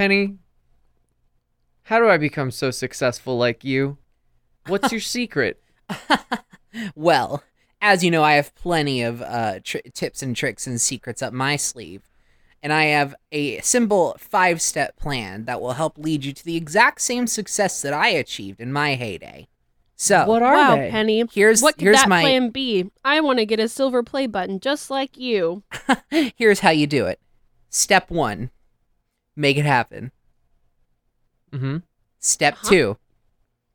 Penny, how do I become so successful like you? What's your secret? Well, as you know, I have plenty of uh, tr- tips and tricks and secrets up my sleeve. And I have a simple five step plan that will help lead you to the exact same success that I achieved in my heyday. So, What are wow, they? Penny. here's what could here's that my plan be? I want to get a silver play button just like you. here's how you do it. Step one, make it happen. Mm-hmm. Step Uh-huh. two,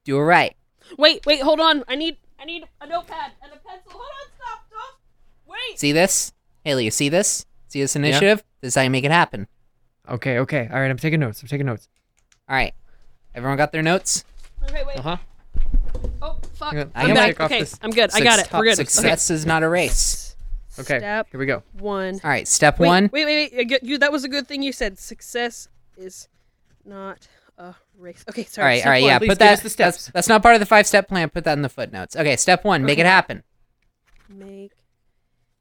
do it right. Wait, wait, hold on. I need I need a notepad and a pencil. Hold on, stop, stop. Wait. See this? Haley, you see this? See this initiative? This is how you make it happen. Okay, okay. All right, I'm taking notes. I'm taking notes. All right. Everyone got their notes? Okay, wait. Uh huh. Oh, fuck. Hang on, I I'm back. Okay, I'm good. I got it. We're good. Success is not a race. Okay. Step Here we go. one. All right. Step Wait, one. Wait, wait, wait. You, that was a good thing you said. Success is not a race. Okay, sorry. All right, step all right, one. yeah. Please Put that. the steps. That's, that's not part of the five step plan. Put that in the footnotes. Okay, step one, make it happen. Make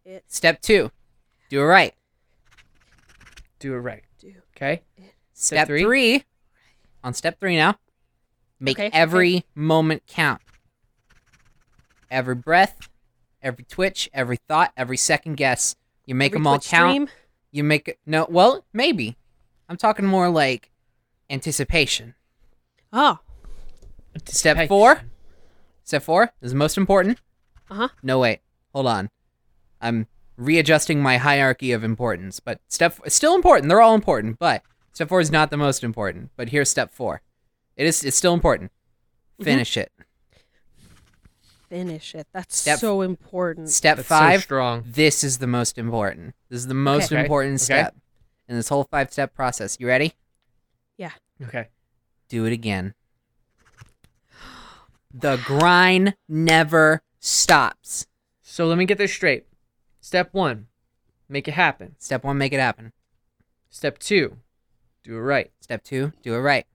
it Step two, do it right. Do it right. do. Okay. Step, three? three. on step three now, make Okay, okay. every moment count. Every breath, every twitch, every thought, every second guess. You make Every them all Twitch count. stream? You make it. No, well, maybe. I'm talking more like anticipation. Oh. Step four. Step four is the most important. Uh huh. No, wait. Hold on. I'm readjusting my hierarchy of importance. But step it's still important. They're all important, but step four is not the most important. But here's step four. It is. It's still important. Mm-hmm. Finish it. Finish it. That's Step- so important. Step That's so five. strong. this is the most important. This is the most Okay. important Okay. step in this whole five step process. You ready? Yeah. Okay. Do it again. The grind never stops. So let me get this straight. Step one, make it happen. Step one, make it happen. Step two, do it right. Step two, do it right.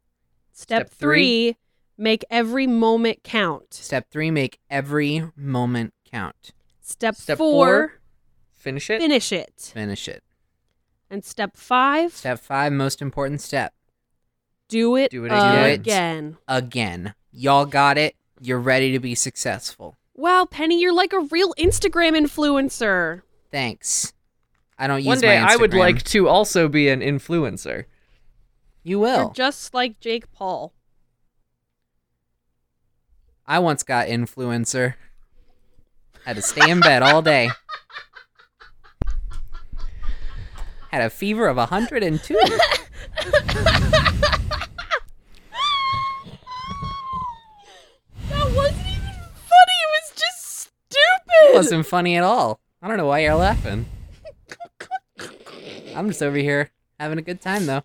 Step, step three. three, make every moment count. Step three, make every moment count. Step, Step four, four, Finish it. finish it. Finish it. And step five, Step five, most important step. do it, Do it again. again. Again. Y'all got it. You're ready to be successful. Wow, Penny, you're like a real Instagram influencer. Thanks. I don't use One day my I would like to also be an influencer. You will. You're just like Jake Paul. I once got influencer. Had to stay in bed all day. Had a fever of 102. That wasn't even funny. It was just stupid. It wasn't funny at all. I don't know why you're laughing. I'm just over here having a good time though.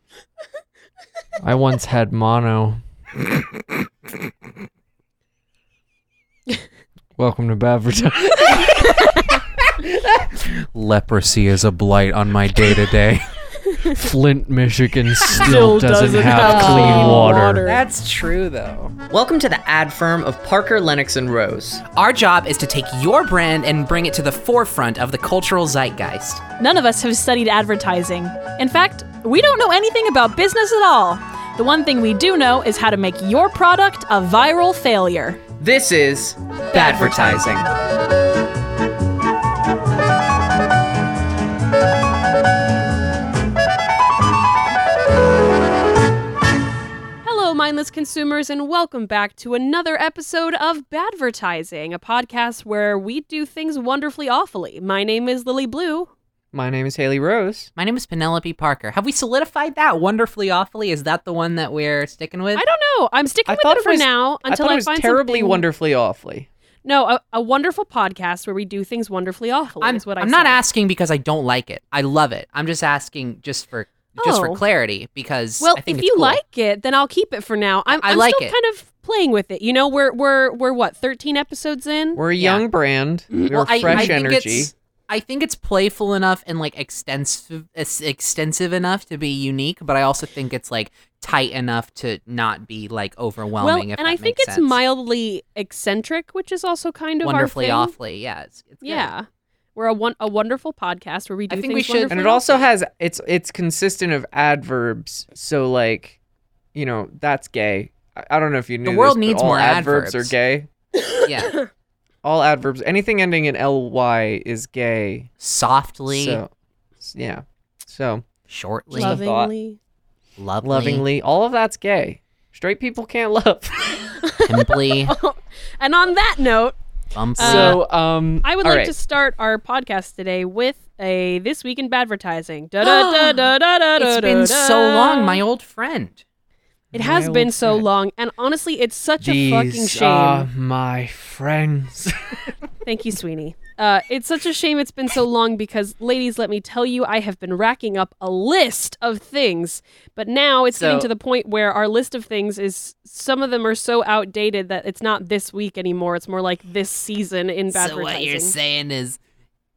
I once had mono. Welcome to Baverton. Leprosy is a blight on my day to day. Flint, Michigan still, Still doesn't, doesn't have, have clean clean water. water. That's true though. Welcome to the ad firm of Parker, Lennox, and Rose. Our job is to take your brand and bring it to the forefront of the cultural zeitgeist. None of us have studied advertising. In fact, we don't know anything about business at all. The one thing we do know is how to make your product a viral failure. This is Badvertising. Hello, mindless consumers, and welcome back to another episode of Badvertising, a podcast where we do things wonderfully awfully. My name is Lily Blue. My name is Haley Rose. My name is Penelope Parker. Have we solidified that wonderfully awfully? Is that the one that we're sticking with? I don't know. I'm sticking I with it it for was- now I until thought I, it was find terribly something- wonderfully awfully. No, a, a wonderful podcast where we do things wonderfully awfully. I'm, is what I I'm not asking because I don't like it. I love it. I'm just asking just for just for Oh. clarity because Well, I think if it's you cool. like it, then I'll keep it for now. I'm, I I'm like still it. kind of playing with it. You know, we're we're we're what 13 episodes in. We're a Yeah. young brand. Mm-hmm. We're Well, I, fresh I think energy. I think it's playful enough and like extensive, extensive enough to be unique, but I also think it's like tight enough to not be like overwhelming. well, and I think it's sense. mildly eccentric, which is also kind of wonderfully our thing. awfully. Yeah, it's, it's good. Yeah. We're a one a wonderful podcast where we do I think things we should- and it also has it's it's consistent of adverbs. So like, you know, that's gay. I, I don't know if you knew. The world but needs more adverbs. adverbs. are gay. Yeah. All adverbs, anything ending in ly is gay. Softly, So, yeah. So shortly, Just lovingly. lovely, lovingly, all of that's gay. Straight people can't love. pimply, And on that note, bumpy. Uh, so um, I would like right. to start our podcast today with a this week in advertising. Da da da da da da it's da. been so long, my old. old friend. It has been so friend. long, and honestly, it's such a fucking shame. are my friends. Thank you, Sweeney. Uh, it's such a shame it's been so long because, ladies, let me tell you, I have been racking up a list of things, but now it's getting to the point where our list of things is some of them are so outdated that it's not this week anymore. It's more like this season in bad So what you're saying is,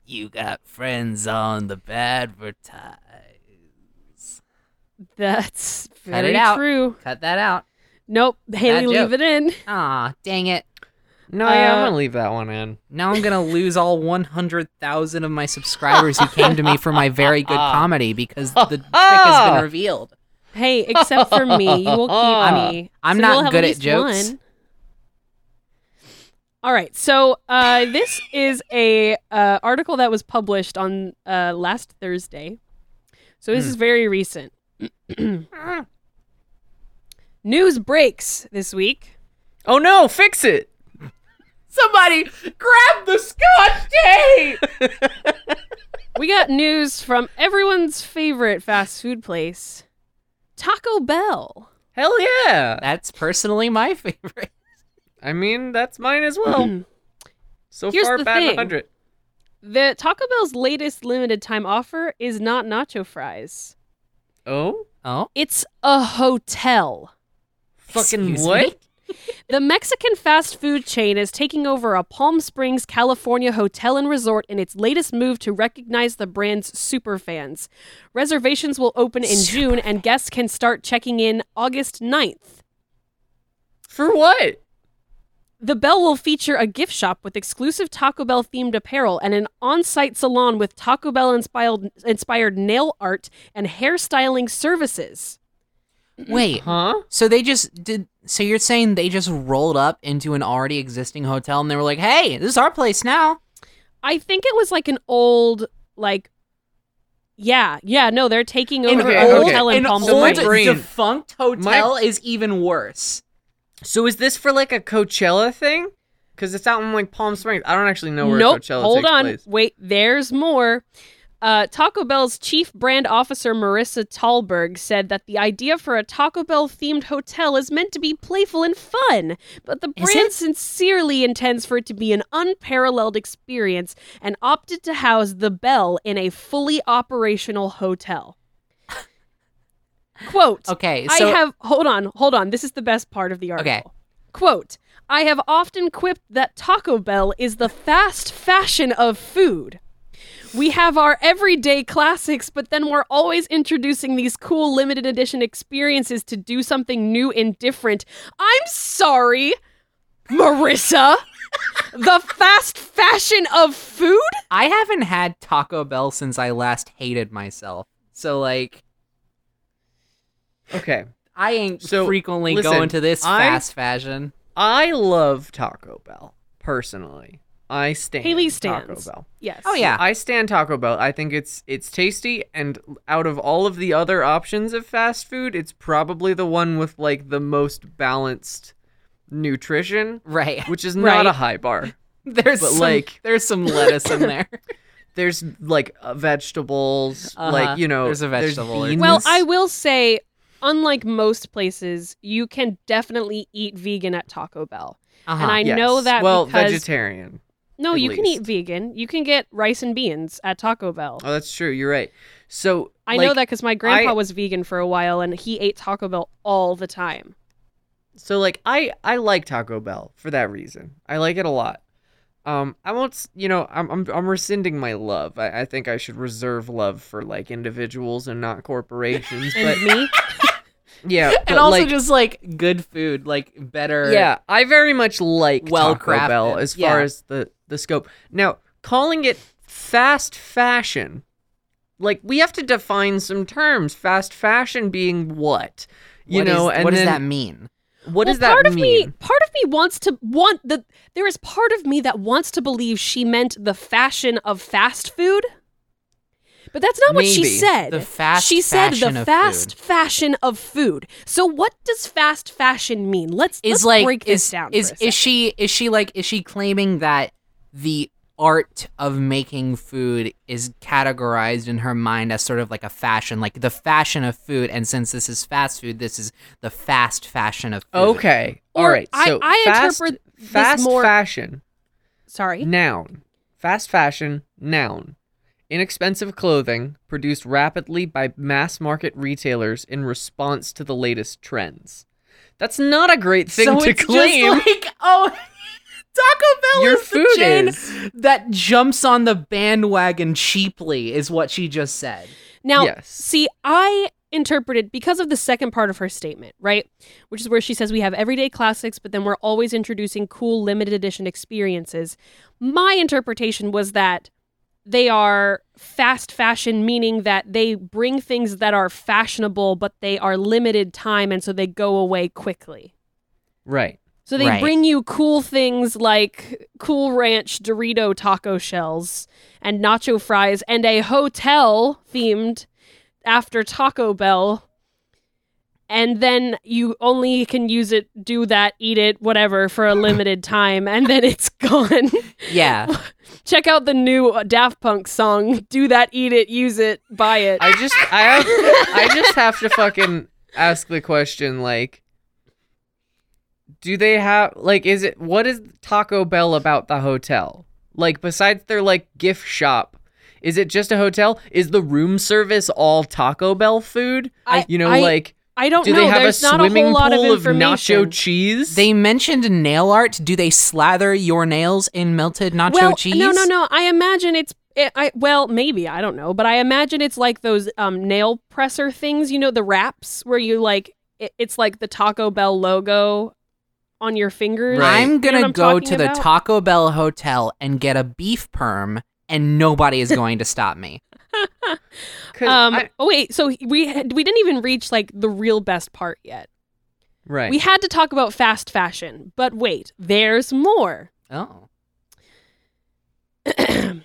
you got friends on the Badvertise. That's Cut very it out. true. Cut that out. Nope, Haley, leave it in. Ah, dang it. no, yeah, I'm Uh, gonna leave that one in. Now I'm gonna lose all 100,000 of my subscribers who came to me for my very good comedy because the trick has been revealed. Hey, except for me, you will keep I'm- me. I'm So not you'll have good at least jokes. one. All right, so uh, this is a uh, article that was published on uh, last Thursday. So this Hmm. is very recent. News breaks this week. Oh no, fix it. Somebody grab the scotch tape! We got news from everyone's favorite fast food place, Taco Bell. Hell yeah. That's personally my favorite. I mean, that's mine as well. so Here's far, the bad thing. 100. The Taco Bell's latest limited time offer is not nacho fries. Oh, Oh, It's a hotel. fucking Excuse what? me? The Mexican fast food chain is taking over a Palm Springs, California hotel and resort in its latest move to recognize the brand's superfans. Reservations will open in June and guests can start checking in August 9th. For what? The Bell will feature a gift shop with exclusive Taco Bell themed apparel and an on site salon with Taco Bell inspired, inspired nail art and hairstyling services. Wait, Huh? so they just did. So you're saying they just rolled up into an already existing hotel and they were like, hey, this is our place now? I think it was like an old, like, yeah, yeah, no, they're taking over Okay, a okay. hotel in an Palm So old Springs. defunct hotel is even worse. So is this for like a Coachella thing? Because it's out in like Palm Springs. I don't actually know where nope. Coachella Hold on. place. Wait, there's more. Uh, Taco Bell's chief brand officer Marisa Thalberg said that the idea for a Taco Bell themed hotel is meant to be playful and fun, but the brand sincerely intends for it to be an unparalleled experience and opted to house the Bell in a fully operational hotel. Quote Okay, so I have hold on, hold on. This is the best part of the article. Okay. Quote, I have often quipped that Taco Bell is the fast fashion of food. We have our everyday classics, but then we're always introducing these cool limited edition experiences to do something new and different. I'm sorry, Marisa. the fast fashion of food? I haven't had Taco Bell since I last hated myself. So like Okay. I ain't So, frequently listen, going to this I- fast fashion. I love Taco Bell personally. I stand Haley Taco. Bell. Yes. Oh yeah. I stand Taco Bell. I think it's it's tasty and out of all of the other options of fast food, it's probably the one with like the most balanced nutrition, right. which is not Right. a high bar. There's but, some, like- there's some lettuce in there. There's like uh, vegetables, Uh-huh. like you know, There's a vegetable in beans. Well, I will say, unlike most places, you can definitely eat vegan at Taco Bell. Uh-huh. And I know that well, because vegetarian. no, you can eat vegan. You can get rice and beans at Taco Bell. Oh, that's true. You're right. So I know that because my grandpa I- was vegan for a while and he ate Taco Bell all the time. So like I I like Taco Bell for that reason. I like it a lot. Um, I won't. You know, I'm I'm I'm rescinding my love. I, I think I should reserve love for like individuals and not corporations. But me, yeah, and also like, just like good food, like better. yeah, I very much like Well Taco Bell crafted, as far as the the scope. Now, calling it fast fashion. Like we have to define some terms. Fast fashion being what? You What know, is- and what does that mean? what well, does that part of me part of me wants to want the there is part of me that wants to believe she meant the fashion of fast food but that's not what she said The fast she said fashion the of fast food. fashion of food so what does fast fashion mean let's, Is let's like break this is down is for a is she is she like is she claiming that the art of making food is categorized in her mind as sort of like a fashion, like the fashion of food, and since this is fast food, this is the fast fashion of food. Okay. Or All right. I- So I fast, interpret this fast more- fashion. sorry Noun. Fast fashion. Noun. Inexpensive clothing produced rapidly by mass market retailers in response to the latest trends. That's not a great thing so to it's claim. Just like, oh, Taco Bell Your is food the chain is. that jumps on the bandwagon cheaply, is what she just said. Now, Yes. see, I interpreted because of the second part of her statement, right? Which is where she says we have everyday classics, but then we're always introducing cool limited edition experiences. My interpretation was that they are fast fashion, meaning that they bring things that are fashionable, but they are limited time, and so they go away quickly. right. So they Right. bring you cool things like Cool Ranch Dorito taco shells and nacho fries and a hotel themed after Taco Bell. And then you only can use it, do that, eat it, whatever, for a limited time, and then it's gone. Yeah. Check out the new Daft Punk song. Do that, eat it, use it, buy it. I just I have I just have to fucking ask the question like do they have like is it what is Taco Bell about the hotel? Like besides their like gift shop, is it just a hotel? Is the room service all Taco Bell food? I- you know I- like I don't do know. they have There's a not a swimming whole lot pool of of, information. nacho cheese? They mentioned nail art. Do they slather your nails in melted nacho well, cheese? No, no, no. I imagine it's. It, I well, maybe I don't know, but I imagine it's like those um, nail presser things. You know, the wraps where you like it, it's like the Taco Bell logo on your fingers. Right. I'm gonna what I'm go talking to the? Taco Bell hotel and get a beef perm, and nobody is going to stop me. Um. I- oh wait. So we had, we didn't even reach like the real best part yet. right. We had to talk about fast fashion, but wait, there's more. Oh,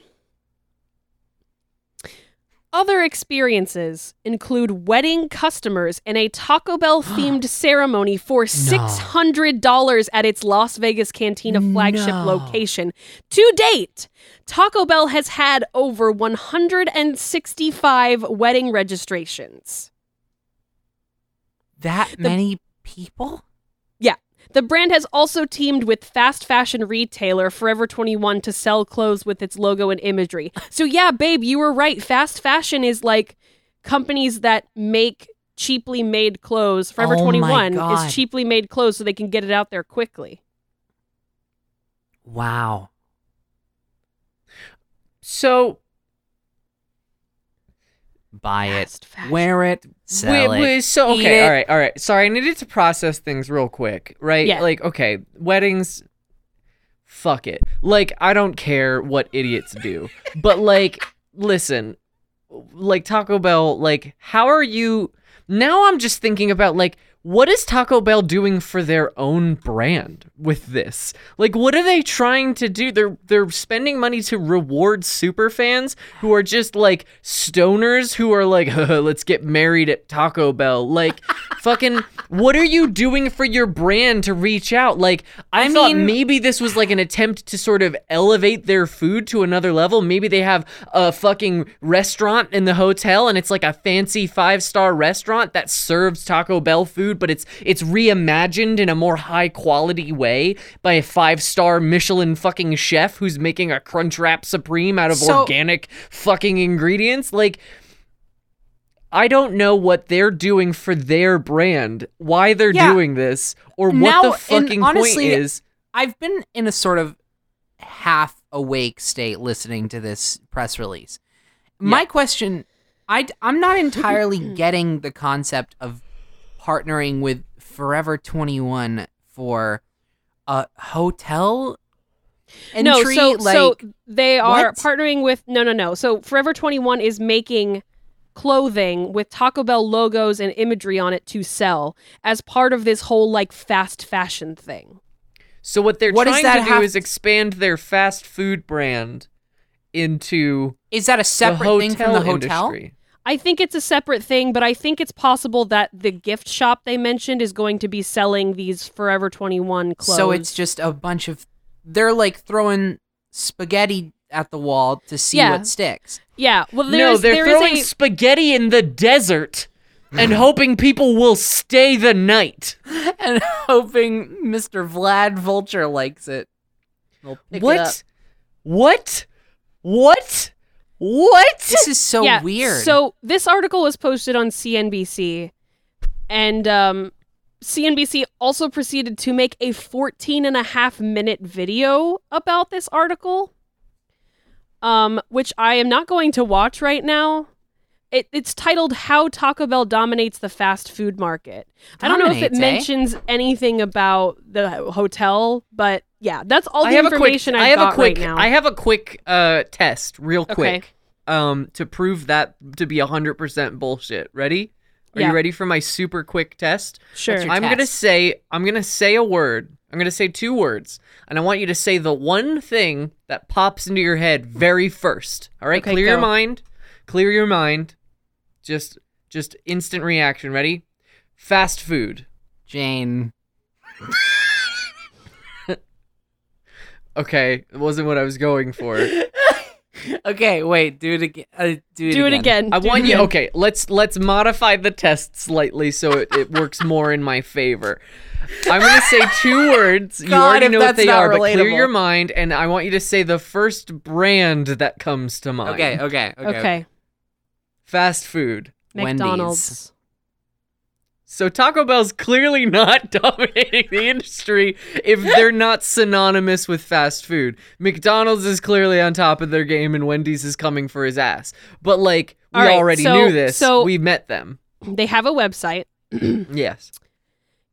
Other experiences include wedding customers in a Taco Bell themed ceremony for $600 at its Las Vegas Cantina flagship No. location. To date, Taco Bell has had over 165 wedding registrations. that many people? The brand has also teamed with fast fashion retailer Forever 21 to sell clothes with its logo and imagery. So, yeah, babe, you were right. Fast fashion is like companies that make cheaply made clothes. Forever oh 21 is cheaply made clothes so they can get it out there quickly. Wow. so Buy it, wear it, sell Wait, it. wait, so okay, it. all right, all right. Sorry, I needed to process things real quick, right? Yeah. Like, okay, weddings. Fuck it. Like, I don't care what idiots do, but like, listen, like Taco Bell. Like, how are you? Now I'm just thinking about like, what is Taco Bell doing for their own brand with this? Like, what are they trying to do? They're they're spending money to reward super fans who are just like stoners who are like, let's get married at Taco Bell. Like, fucking, what are you doing for your brand to reach out? Like, I, I thought maybe this was like an attempt to sort of elevate their food to another level. Maybe they have a fucking restaurant in the hotel and it's like a fancy five star restaurant that serves Taco Bell food, but it's it's reimagined in a more high quality way by a five star Michelin fucking chef who's making a Crunchwrap Supreme out of So- organic fucking ingredients. Like I don't know what they're doing for their brand, why they're Yeah. doing this, or what Now, the fucking honestly, point is. I've been in a sort of half awake state listening to this press release. My question, I I'm not entirely getting the concept of partnering with Forever 21 for a hotel entry? no, so like, so they are what? partnering with no no no. So Forever 21 is making clothing with Taco Bell logos and imagery on it to sell as part of this whole like fast fashion thing. So what they're What trying that to do have is expand their fast food brand into is that a separate thing from the hotel? industry. I think it's a separate thing, but I think it's possible that the gift shop they mentioned is going to be selling these Forever 21 clothes. So it's just a bunch of they're like throwing spaghetti at the wall to see Yeah. what sticks. yeah. Well, No, there's, they're there is throwing a spaghetti in the desert and mm. hoping people will stay the night. and hoping Mr. Vlad Vulture likes it. He'll pick it up. What? What? What? What? This is so yeah, weird. So this article was posted on CNBC, and um, CNBC also proceeded to make a 14 and a half minute video about this article, um, which I am not going to watch right now. It, it's titled "How Taco Bell Dominates the Fast Food Market." I don't know if it eh? mentions anything about the hotel, but yeah, that's all the I have a quick. information I I've got a quick. right now. I have a quick uh test, real Okay. quick, um, to prove that to be hundred percent bullshit. Ready? Are Yeah. you ready for my super quick test? sure. your I'm gonna say. I'm gonna say a word. I'm gonna say two words, and I want you to say the one thing that pops into your head very first. All right, Okay, clear your mind. Clear your mind. Just, just instant reaction. Ready? Fast food. Jane. Okay, it wasn't what I was going for. Okay, wait. Do it again. Uh, do it Do it again. again. I Do want you. again. Okay, let's let's modify the test slightly so it, it works more in my favor. I'm gonna say two words. you God, already know what they not are, but clear your mind, and I want you to say the first brand that comes to mind. Okay, okay, okay. Okay. Fast food. Wendy's. McDonald's. So Taco Bell's clearly not dominating the industry if they're not synonymous with fast food. McDonald's is clearly on top of their game and Wendy's is coming for his ass. But like we All right, already so- knew this. so- we met them. They have a website. Yes.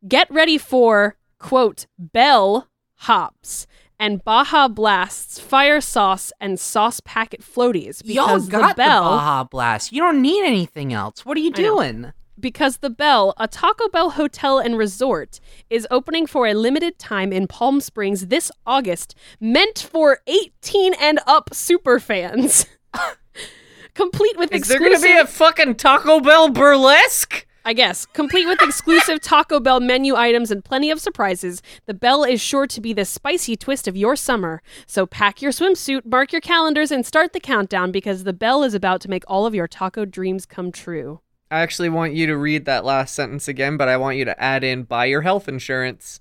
Get ready for quote Bell hops and Baja Blasts fire sauce and sauce packet floaties Y'all got the Bell Baja Blast. You don't need anything else. What are you I know. doing? Because the Bell, a Taco Bell hotel and resort, is opening for a limited time in Palm Springs this August, meant for 18 and up super fans. Complete with Is there exclusive gonna be a fucking Taco Bell burlesque? I guess. Complete with exclusive Taco Bell menu items and plenty of surprises, the Bell is sure to be the spicy twist of your summer. So pack your swimsuit, mark your calendars, and start the countdown because the Bell is about to make all of your taco dreams come true. I actually want you to read that last sentence again, but I want you to add in buy your health insurance.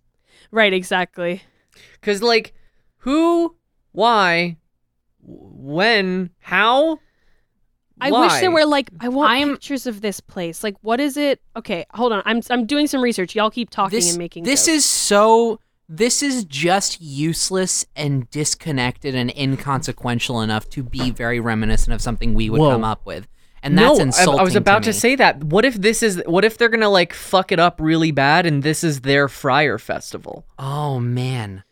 Right, exactly. Cause like who, why, when, how? I wish there were like I want I'm- pictures of this place. Like what is it? Okay, hold on. I'm I'm doing some research. Y'all keep talking This, and making this jokes. is so. This is just useless and disconnected and inconsequential enough to be very reminiscent of something we would Whoa. come up with, and that's no, I- insulting. I was about to, me. say that. What if this is? What if they're gonna like fuck it up really bad, and this is their Fyre Festival? Oh man,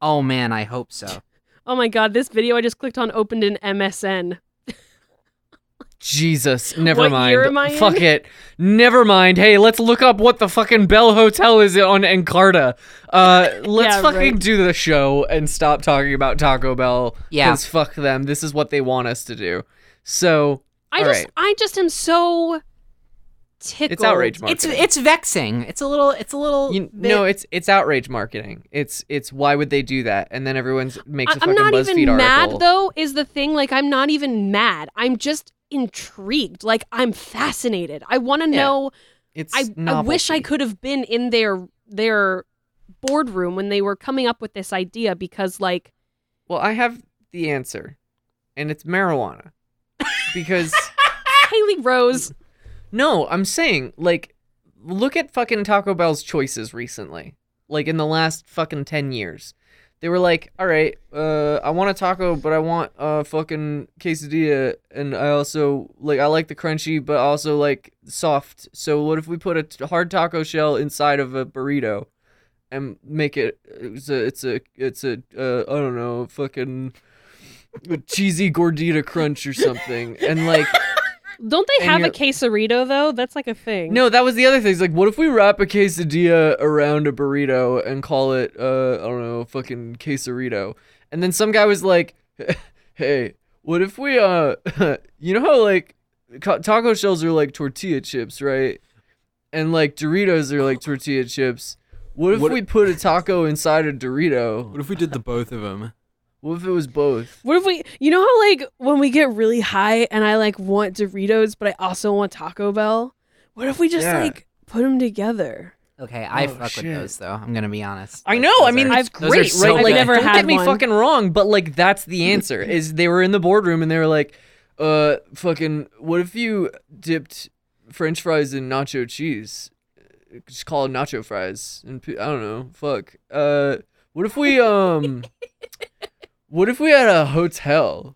oh man, I hope so. Oh my god, this video I just clicked on opened in MSN. Jesus, never What mind. year am I in? Fuck it. Never mind. Hey, let's look up what the fucking Bell Hotel is on Encarta. Uh, let's Yeah, fucking right. do the show and stop talking about Taco Bell. Yeah. Because fuck them. This is what they want us to do. So, I All just right. I just am so tickled. it's outrage It's marketing. it's vexing. It's a little. It's a little. You, bit- no, it's it's outrage marketing. It's it's why would they do that? And then everyone's makes a I- fucking I'm not BuzzFeed even mad though. Is the thing like I'm not even mad. I'm just intrigued. Like I'm fascinated. I want to Yeah. know. It's I I wish I could have been in their their boardroom when they were coming up with this idea because like Well, I have the answer, and it's marijuana. Because Haley Rose. no, I'm saying like, look at fucking Taco Bell's choices recently. Like in the last fucking ten years, they were like, all right, uh, I want a taco, but I want a fucking quesadilla, and I also like I like the crunchy, but also like soft. So what if we put a t- hard taco shell inside of a burrito? and make it it's a it's a it's a uh, I don't know fucking cheesy gordita crunch or something and like Don't they have a you're- quesarito though? That's like a thing. no that was the other thing it's like what if we wrap a quesadilla around a burrito and call it uh I don't know fucking quesarito and then some guy was like hey what if we uh you know how like ca- taco shells are like tortilla chips right and like Doritos are like tortilla chips what if What- we put a taco inside a Dorito? What if we did the both of them? What if it was both? What if we, you know how like when we get really high and I like want Doritos, but I also want Taco Bell? What if we just Yeah. like put them together? Okay, I Oh, fuck shit. with those though. I'm gonna be honest. I Those- know. I those mean, are- it's those are great, so right? Like, good. never don't had get me one. fucking wrong, but like that's the answer. is they were in the boardroom and they were like, uh, fucking, what if you dipped French fries in nacho cheese? Just call it nacho fries, and I don't know. Fuck. Uh, what if we um, what if we had a hotel?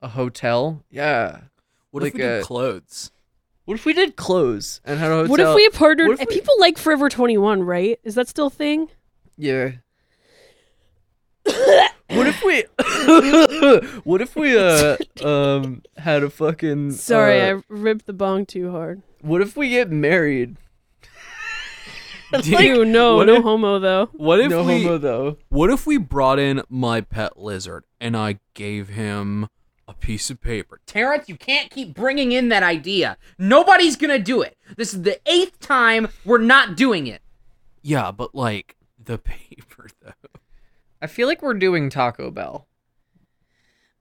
A hotel? Yeah. What Like if we did clothes? What if we did clothes and had a hotel? What if we partnered? what if we- People like Forever 21, right? Is that still a thing? Yeah. what if we What if we uh um had a fucking Sorry, uh, I ripped the bong too hard. what if we get married? Ew, no, what no if- homo though. What if no we? homo though. What if we brought in my pet lizard and I gave him a piece of paper? Terrence, you can't keep bringing in that idea. Nobody's gonna do it. This is the eighth time we're not doing it. Yeah, but like the paper though. I feel like we're doing Taco Bell.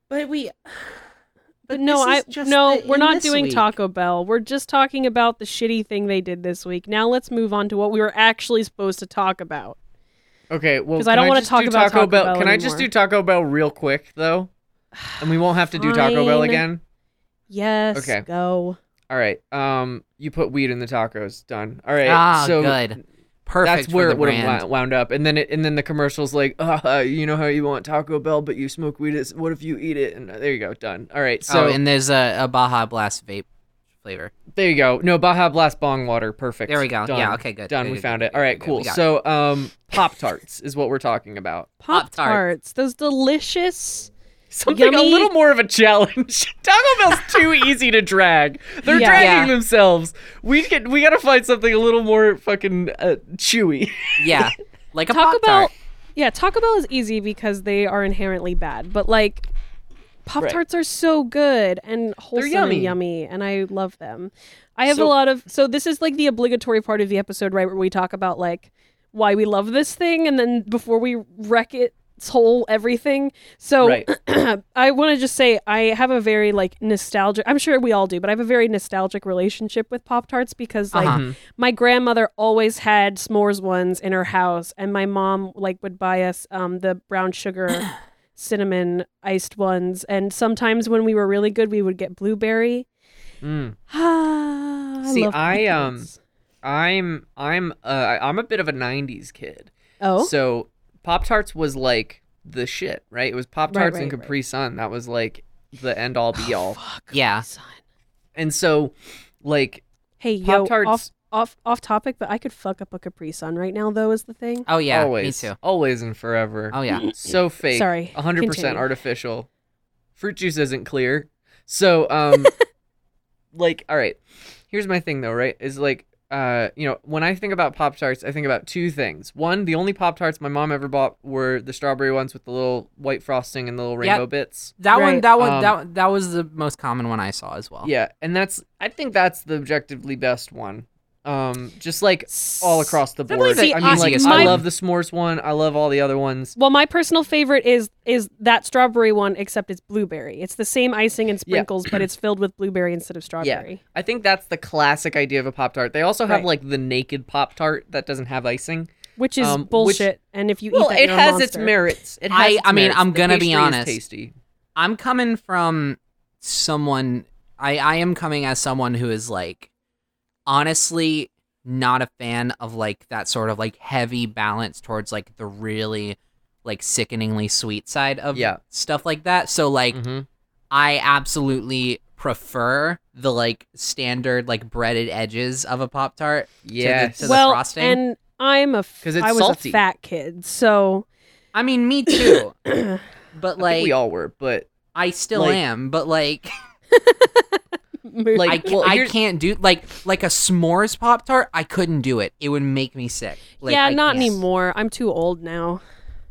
But we. But no, I just no, the- we're not doing week. Taco Bell. We're just talking about the shitty thing they did this week. Now let's move on to what we were actually supposed to talk about. Okay, well, because I don't wanna talk do about Taco Bell Bell. Can I just do Taco Bell real quick though? And we won't have to do Taco Bell again. Yes, Okay. go. All right. Um you put weed in the tacos. Done. All right. Ah, so good. Perfect. that's where for it would have wound up and then it and then the commercials like uh, you know how you want taco bell but you smoke weed it's, what if you eat it and uh, there you go done all right so oh, and there's a, a Baja Blast vape flavor. there you go no baja blast bong water perfect There we go. done. Yeah, okay, good. done Good, we good, found good, it all right good, cool we got it. so um pop tarts is what we're talking about Pop tarts, those delicious. something a little more of a challenge taco bell's too easy to drag they're Yeah. dragging Yeah. themselves we get we gotta find something a little more fucking uh, chewy Yeah, like a Taco Pop Bell. Yeah, Taco Bell is easy because they are inherently bad, but like Pop Tarts are so good and wholesome yummy. and yummy, and I love them. I have a lot of so this is like the obligatory part of the episode, right, where we talk about like why we love this thing, and then before we wreck its whole everything. So Right. I want to just say I have a very like nostalgic. I'm sure we all do, but I have a very nostalgic relationship with Pop Tarts because like Uh-huh. my grandmother always had s'mores ones in her house, and my mom like would buy us um the brown sugar cinnamon iced ones, and sometimes when we were really good, we would get blueberry. mm. I See, I, um, i'm i'm uh i'm a bit of a 90s kid oh So Pop Tarts was like the shit, right? It was Pop Tarts right, and right. Capri Sun. That was like the end all be all. fuck Yeah. son. And so, like, Hey yo, Pop-Tarts- off off off topic, but I could fuck up a Capri Sun right now though. Is the thing? Oh yeah, always, me too. always and forever. Oh yeah. So fake. Sorry, 100% continue. artificial. Fruit juice isn't clear. So, um, like, all right. Here's my thing though, right? Is like, uh, you know, when I think about Pop Tarts, I think about two things. One, the only Pop Tarts my mom ever bought were the strawberry ones with the little white frosting and the little Yeah. rainbow bits. That one, that one, Um, that that was the most common one I saw as well. Yeah, and that's I think that's the objectively best one. Um, just like all across the board. the I mean, like easiest I love the s'mores one. I love all the other ones. Well, my personal favorite is is that strawberry one, except it's blueberry. It's the same icing and Yeah. sprinkles, but it's filled with blueberry instead of strawberry. Yeah. I think that's the classic idea of a pop tart. They also have Right. like the naked pop tart that doesn't have icing. Which is Um, which- bullshit. and if you Well, eat that, it you're a has its merits. It I- has its I mean, merits. I'm The gonna be pastry is honest. tasty. I'm coming from someone I I am coming as someone who is like honestly not a fan of like that sort of like heavy balance towards like the really like sickeningly sweet side of Yeah. stuff like that. So like Mhm. I absolutely prefer the like standard like breaded edges of a pop tart Yes. to the well, frosting. and I'm a f- 'Cause it's I was salty. a fat kid, so I mean, me too. but I think like, we all were, but I still like- am. But like, Like, I, well, I here's- can't do like like a s'mores pop tart. I couldn't do it. It would make me sick. Like, yeah, I not can't. anymore. I'm too old now.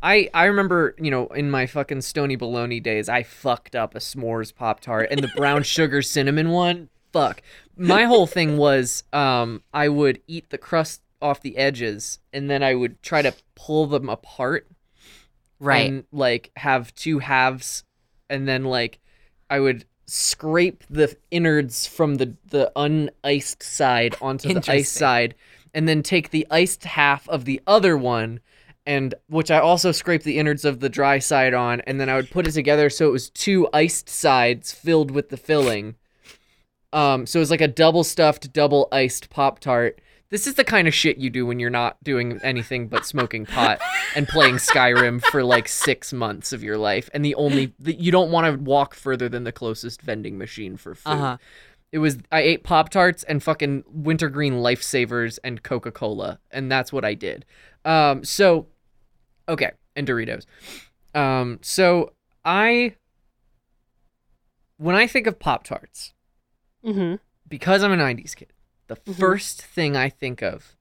I I remember, you know, in my fucking Stony Baloney days, I fucked up a s'mores pop tart and the brown sugar cinnamon one. Fuck. My whole thing was um I would eat the crust off the edges and then I would try to pull them apart Right. and like have two halves and then like I would scrape the innards from the the uniced side onto the iced side and then take the iced half of the other one and which I also scrape the innards of the dry side on and then I would put it together so it was two iced sides filled with the filling. Um so it was like a double stuffed double iced pop tart. This is the kind of shit you do when you're not doing anything but smoking pot and playing Skyrim for like six months of your life, and the only the, you don't want to walk further than the closest vending machine for food. Uh-huh. It was I ate Pop Tarts and fucking wintergreen lifesavers and Coca Cola, and that's what I did. Um, so okay, and Doritos. Um, so I when I think of Pop Tarts, hmm because I'm a '90s kid, the Mhm. first thing I think of,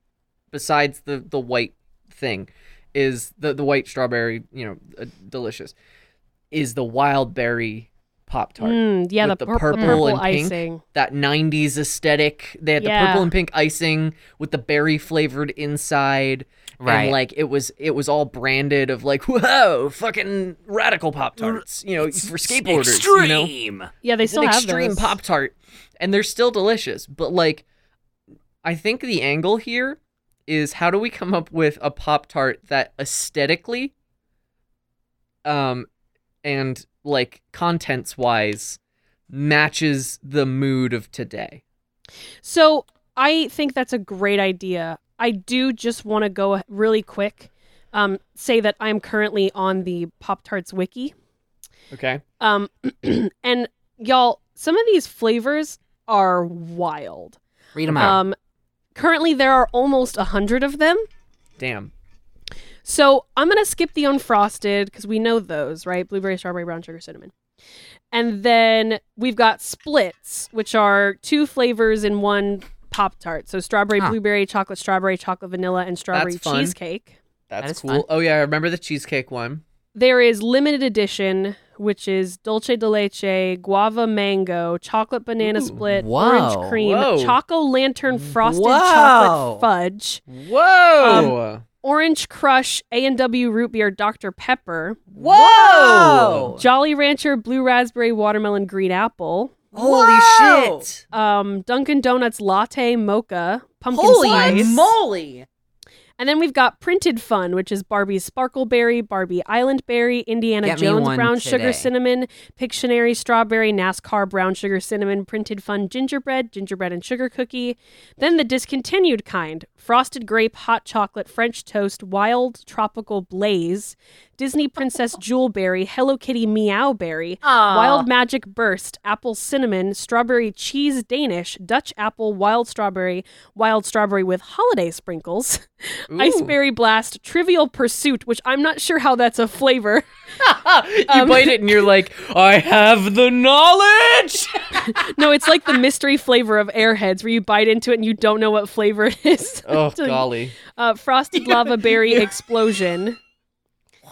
besides the the white thing, is the the white strawberry. You know, uh, delicious, is the wild berry pop tart. Mm, yeah, the, with the pur- the purple purple and pink. icing. That '90s aesthetic. They had the purple and pink icing with the berry flavored inside. Right. And like it was, it was all branded of like, whoa, fucking radical pop tarts, you know, for skateboarders, you know, Extreme. Yeah, they it's still an have extreme pop tart, and they're still delicious. But like, I think the angle here is how do we come up with a pop tart that aesthetically, um, and like contents wise, matches the mood of today. So I think that's a great idea. I do just want to go really quick, um, say that I'm currently on the Pop Tarts wiki. Okay. Um, and y'all, some of these flavors are wild. Read them out. Um, currently there are almost a hundred of them. Damn. So I'm gonna skip the unfrosted because we know those, right? Blueberry, strawberry, brown sugar, cinnamon. And then we've got splits, which are two flavors in one Pop Tart. So strawberry, Huh. blueberry, chocolate, strawberry, chocolate, vanilla, and strawberry That's fun. cheesecake. That's is cool. fun. Oh yeah, I remember the cheesecake one. There is limited edition, which is dulce de leche, guava mango, chocolate banana Ooh, split, whoa, orange cream, whoa. choco lantern frosted Whoa. chocolate fudge, Whoa. orange crush A and W root beer Dr Pepper, Whoa! Jolly Rancher blue raspberry watermelon green apple, Holy Whoa. shit. um, Dunkin' Donuts latte mocha, pumpkin Holy spice, moly! And then we've got printed fun, which is Barbie's sparkleberry, Barbie Island berry, Indiana Get Jones one brown sugar cinnamon, Pictionary strawberry, NASCAR brown sugar cinnamon, printed fun gingerbread, gingerbread and sugar cookie. Then the discontinued kind: frosted grape, hot chocolate, French toast, wild tropical blaze, Disney princess jewelberry, Hello Kitty meow berry, Wild Magic Burst, Apple Cinnamon, Strawberry Cheese Danish, Dutch Apple, Wild Strawberry, Wild Strawberry with Holiday Sprinkles, Ice Ooh. Berry Blast, Trivial Pursuit, which I'm not sure how that's a flavor. you Um, bite it and you're like, I have the knowledge. no, it's like the mystery flavor of Airheads, where you bite into it and you don't know what flavor it is. oh golly. Uh, Frosted Lava Berry Explosion.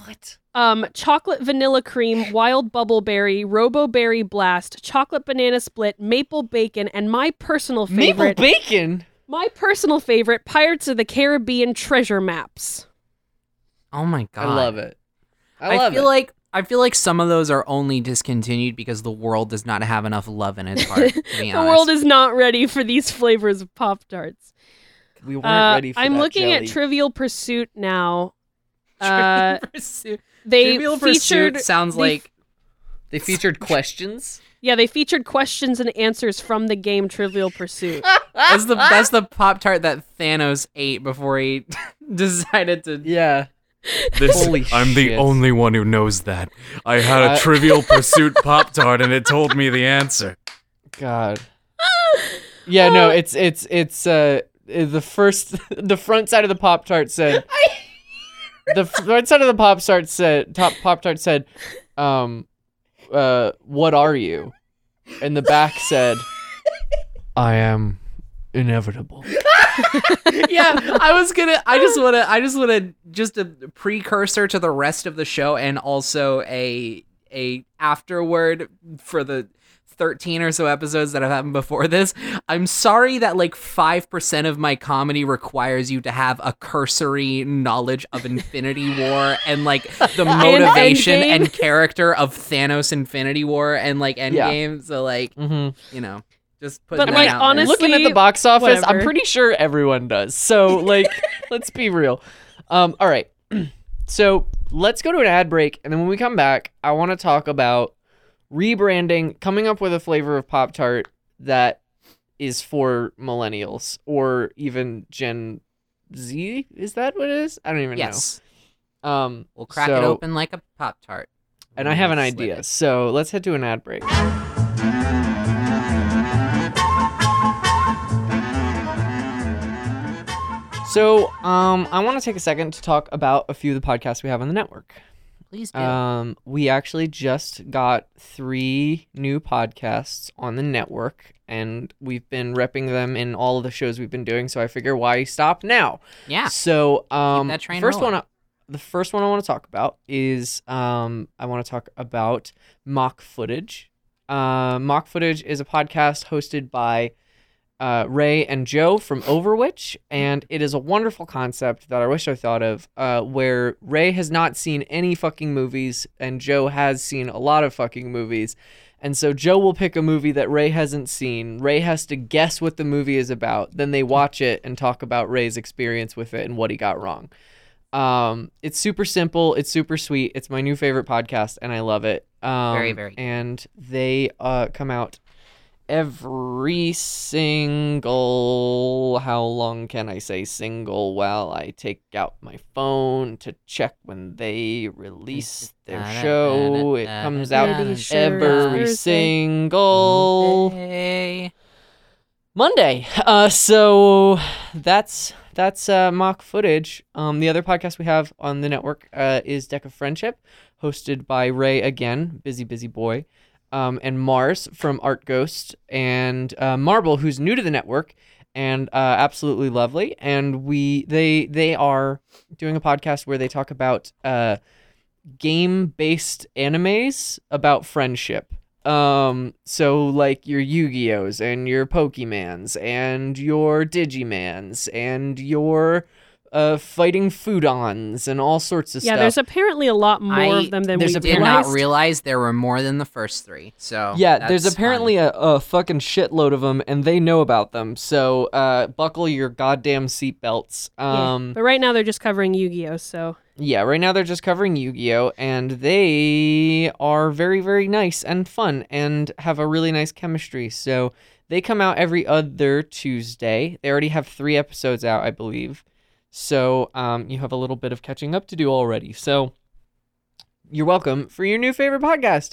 What? Um, chocolate vanilla cream, wild bubble berry, robo berry blast, chocolate banana split, maple bacon, and my personal favorite. Maple bacon. my personal favorite, Pirates of the Caribbean treasure maps. Oh my god! I love it. I, I, love feel it. like I feel like some of those are only discontinued because the world does not have enough love in its heart. The honest, world is not ready for these flavors of Pop Tarts. we weren't Uh, ready for I'm that looking jelly. at Trivial Pursuit now. Uh, they Trivial featured Pursuit sounds they- like They featured questions. yeah, they featured questions and answers from the game Trivial Pursuit. that's the that's the pop tart that Thanos ate before he decided to. Yeah. This, Holy I'm the only one who knows that. I had a Uh, Trivial Pursuit Pop Tart and it told me the answer. God. Yeah, no, it's it's it's uh uh, the first the front side of the pop tart said the front side of the pop tart said top pop tart said um uh what are you and the back said i am inevitable yeah, I was gonna. I just want to. I just want to just a precursor to the rest of the show, and also a a afterword for the. 13 or so episodes that have happened before this. I'm sorry that like 5% of my comedy requires you to have a cursory knowledge of Infinity War and like the motivation Endgame. and character of Thanos Infinity War and like Yeah. Endgame. So like, mm-hmm. you know, just put But, that like, out there. honestly- looking at the box office i'm pretty sure everyone does so like let's be real um all right so let's go to an ad break and then when we come back i want to talk about rebranding coming up with a flavor of pop tart that is for millennials or even gen z is that what it is i don't even yes. know um We'll crack it open like a Pop Tart. and i have an idea so let's head to an ad break So, um, I want to take a second to talk about a few of the podcasts we have on the network. Please do. Um, we actually just got three new podcasts on the network, and we've been repping them in all of the shows we've been doing. So I figure why stop now? yeah. So, um, that train first rolling. one, I- the first one I want to talk about is um, I want to talk about mock footage. Uh, mock footage is a podcast hosted by uh, Ray and Joe from Overwitch, and it is a wonderful concept that I wish I thought of. Uh, where Ray has not seen any fucking movies, and Joe has seen a lot of fucking movies. And so Joe will pick a movie that Ray hasn't seen. Ray has to guess what the movie is about. Then they watch it and talk about Ray's experience with it and what he got wrong. Um, it's super simple. It's super sweet. It's my new favorite podcast, and I love it. Um, Very, very. And they uh, come out every single. How long can I say single? While I take out my phone to check when they release their show. It comes out every single Hey. Monday. Uh, so that's that's uh, mock footage. Um, the other podcast we have on the network uh, is Deck of Friendship, hosted by Ray again, busy busy boy, um, and Mars from Art Ghost, and uh, Marble, who's new to the network and uh, absolutely lovely. And we they they are doing a podcast where they talk about uh, game based animes about friendship. Um, so like your Yu-Gi-Ohs and your Pokemans and your Digimans and your uh fighting Foodons and all sorts of Yeah, stuff. Yeah, there's apparently a lot more I of them than there's we a Did realized. not realize there were more than the first three. So yeah, there's apparently a, a fucking shitload of them, and they know about them. So uh, buckle your goddamn seatbelts. Yeah, Um, but right now they're just covering Yu-Gi-Oh. So Yeah, right now they're just covering Yu Gi Oh! and they are very, very nice and fun and have a really nice chemistry. So they come out every other Tuesday. They already have three episodes out, I believe. So um, you have a little bit of catching up to do already. So you're welcome for your new favorite podcast.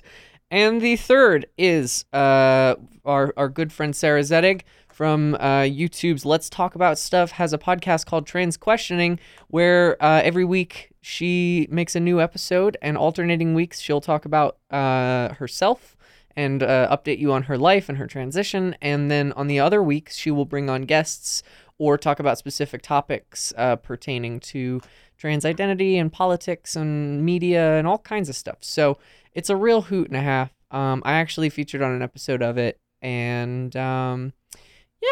And the third is uh, our, our good friend Sarah Zedig from uh, YouTube's Let's Talk About Stuff has a podcast called Trans Questioning, where uh, every week she makes a new episode, and alternating weeks she'll talk about uh, herself and uh, update you on her life and her transition. And then on the other weeks, she will bring on guests or talk about specific topics uh, pertaining to trans identity and politics and media and all kinds of stuff. So it's a real hoot and a half. Um, I actually featured on an episode of it, and um,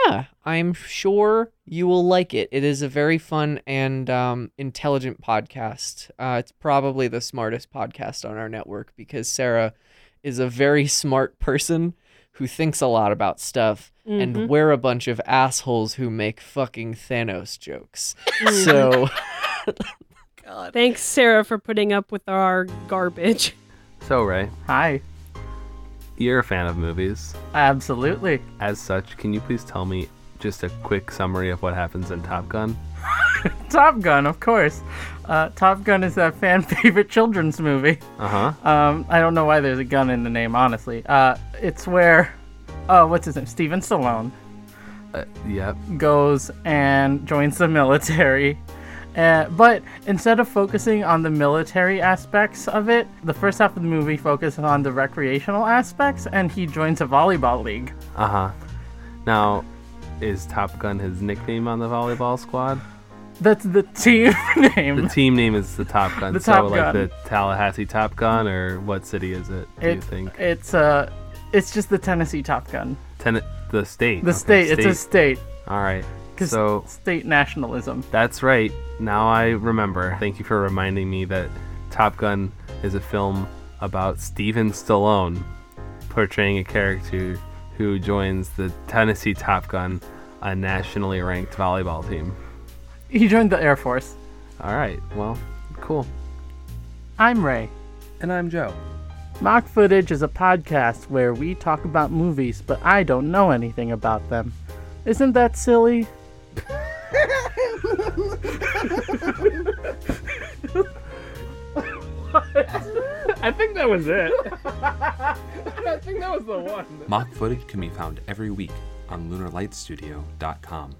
yeah, I'm sure you will like it. It is a very fun and um, intelligent podcast. Uh, it's probably the smartest podcast on our network because Sarah is a very smart person who thinks a lot about stuff, mhm. and we're a bunch of assholes who make fucking Thanos jokes. so. God. Thanks Sarah for putting up with our garbage. So, Ray, Hi. you're a fan of movies. Absolutely. As such, can you please tell me just a quick summary of what happens in Top Gun? Top Gun, of course. Uh, Top Gun is a fan favorite children's movie. Uh huh. Um, I don't know why there's a gun in the name, honestly. Uh, it's where, oh, what's his name? Steven Stallone Uh, yep. goes and joins the military. Uh, but instead of focusing on the military aspects of it, the first half of the movie focuses on the recreational aspects, and he joins a volleyball league. Uh huh. Now, is Top Gun his nickname on the volleyball squad? That's the team name. The team name is the Top Gun. The so, Top like Gun. the Tallahassee Top Gun, or what city is it? Do you think? it's uh, it's just the Tennessee Top Gun. Ten- the state. The Okay, state. It's a state. All right. So state nationalism. that's right. Now I remember. Thank you for reminding me that Top Gun is a film about Steven Stallone portraying a character who joins the Tennessee Top Gun, a nationally ranked volleyball team. He joined the Air Force. All right. Well, cool. I'm Ray. And I'm Joe. Mock Footage is a podcast where we talk about movies, but I don't know anything about them. Isn't that silly? I think that was it. I think that was the one. Mock footage can be found every week on lunarlightstudio.com.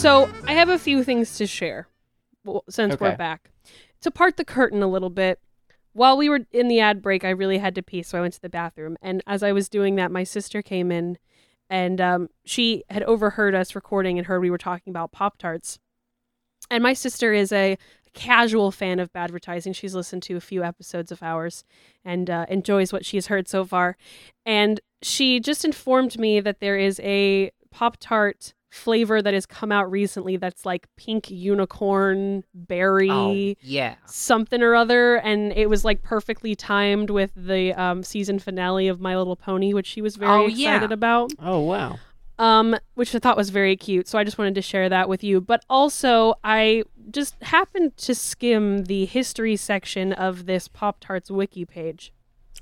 So I have a few things to share since we're back. To part the curtain a little bit, while we were in the ad break, I really had to pee, so I went to the bathroom. And as I was doing that, my sister came in and um, she had overheard us recording and heard we were talking about Pop Tarts. And my sister is a casual fan of advertising. She's listened to a few episodes of ours and uh, enjoys what she's heard so far. And she just informed me that there is a Pop Tart flavor that has come out recently that's like pink unicorn berry Oh, yeah. something or other and it was like perfectly timed with the um, season finale of my little pony which she was very Oh, yeah. excited about Oh wow. um, which I thought was very cute. So I just wanted to share that with you. But also, I just happened to skim the history section of this Pop Tarts wiki page,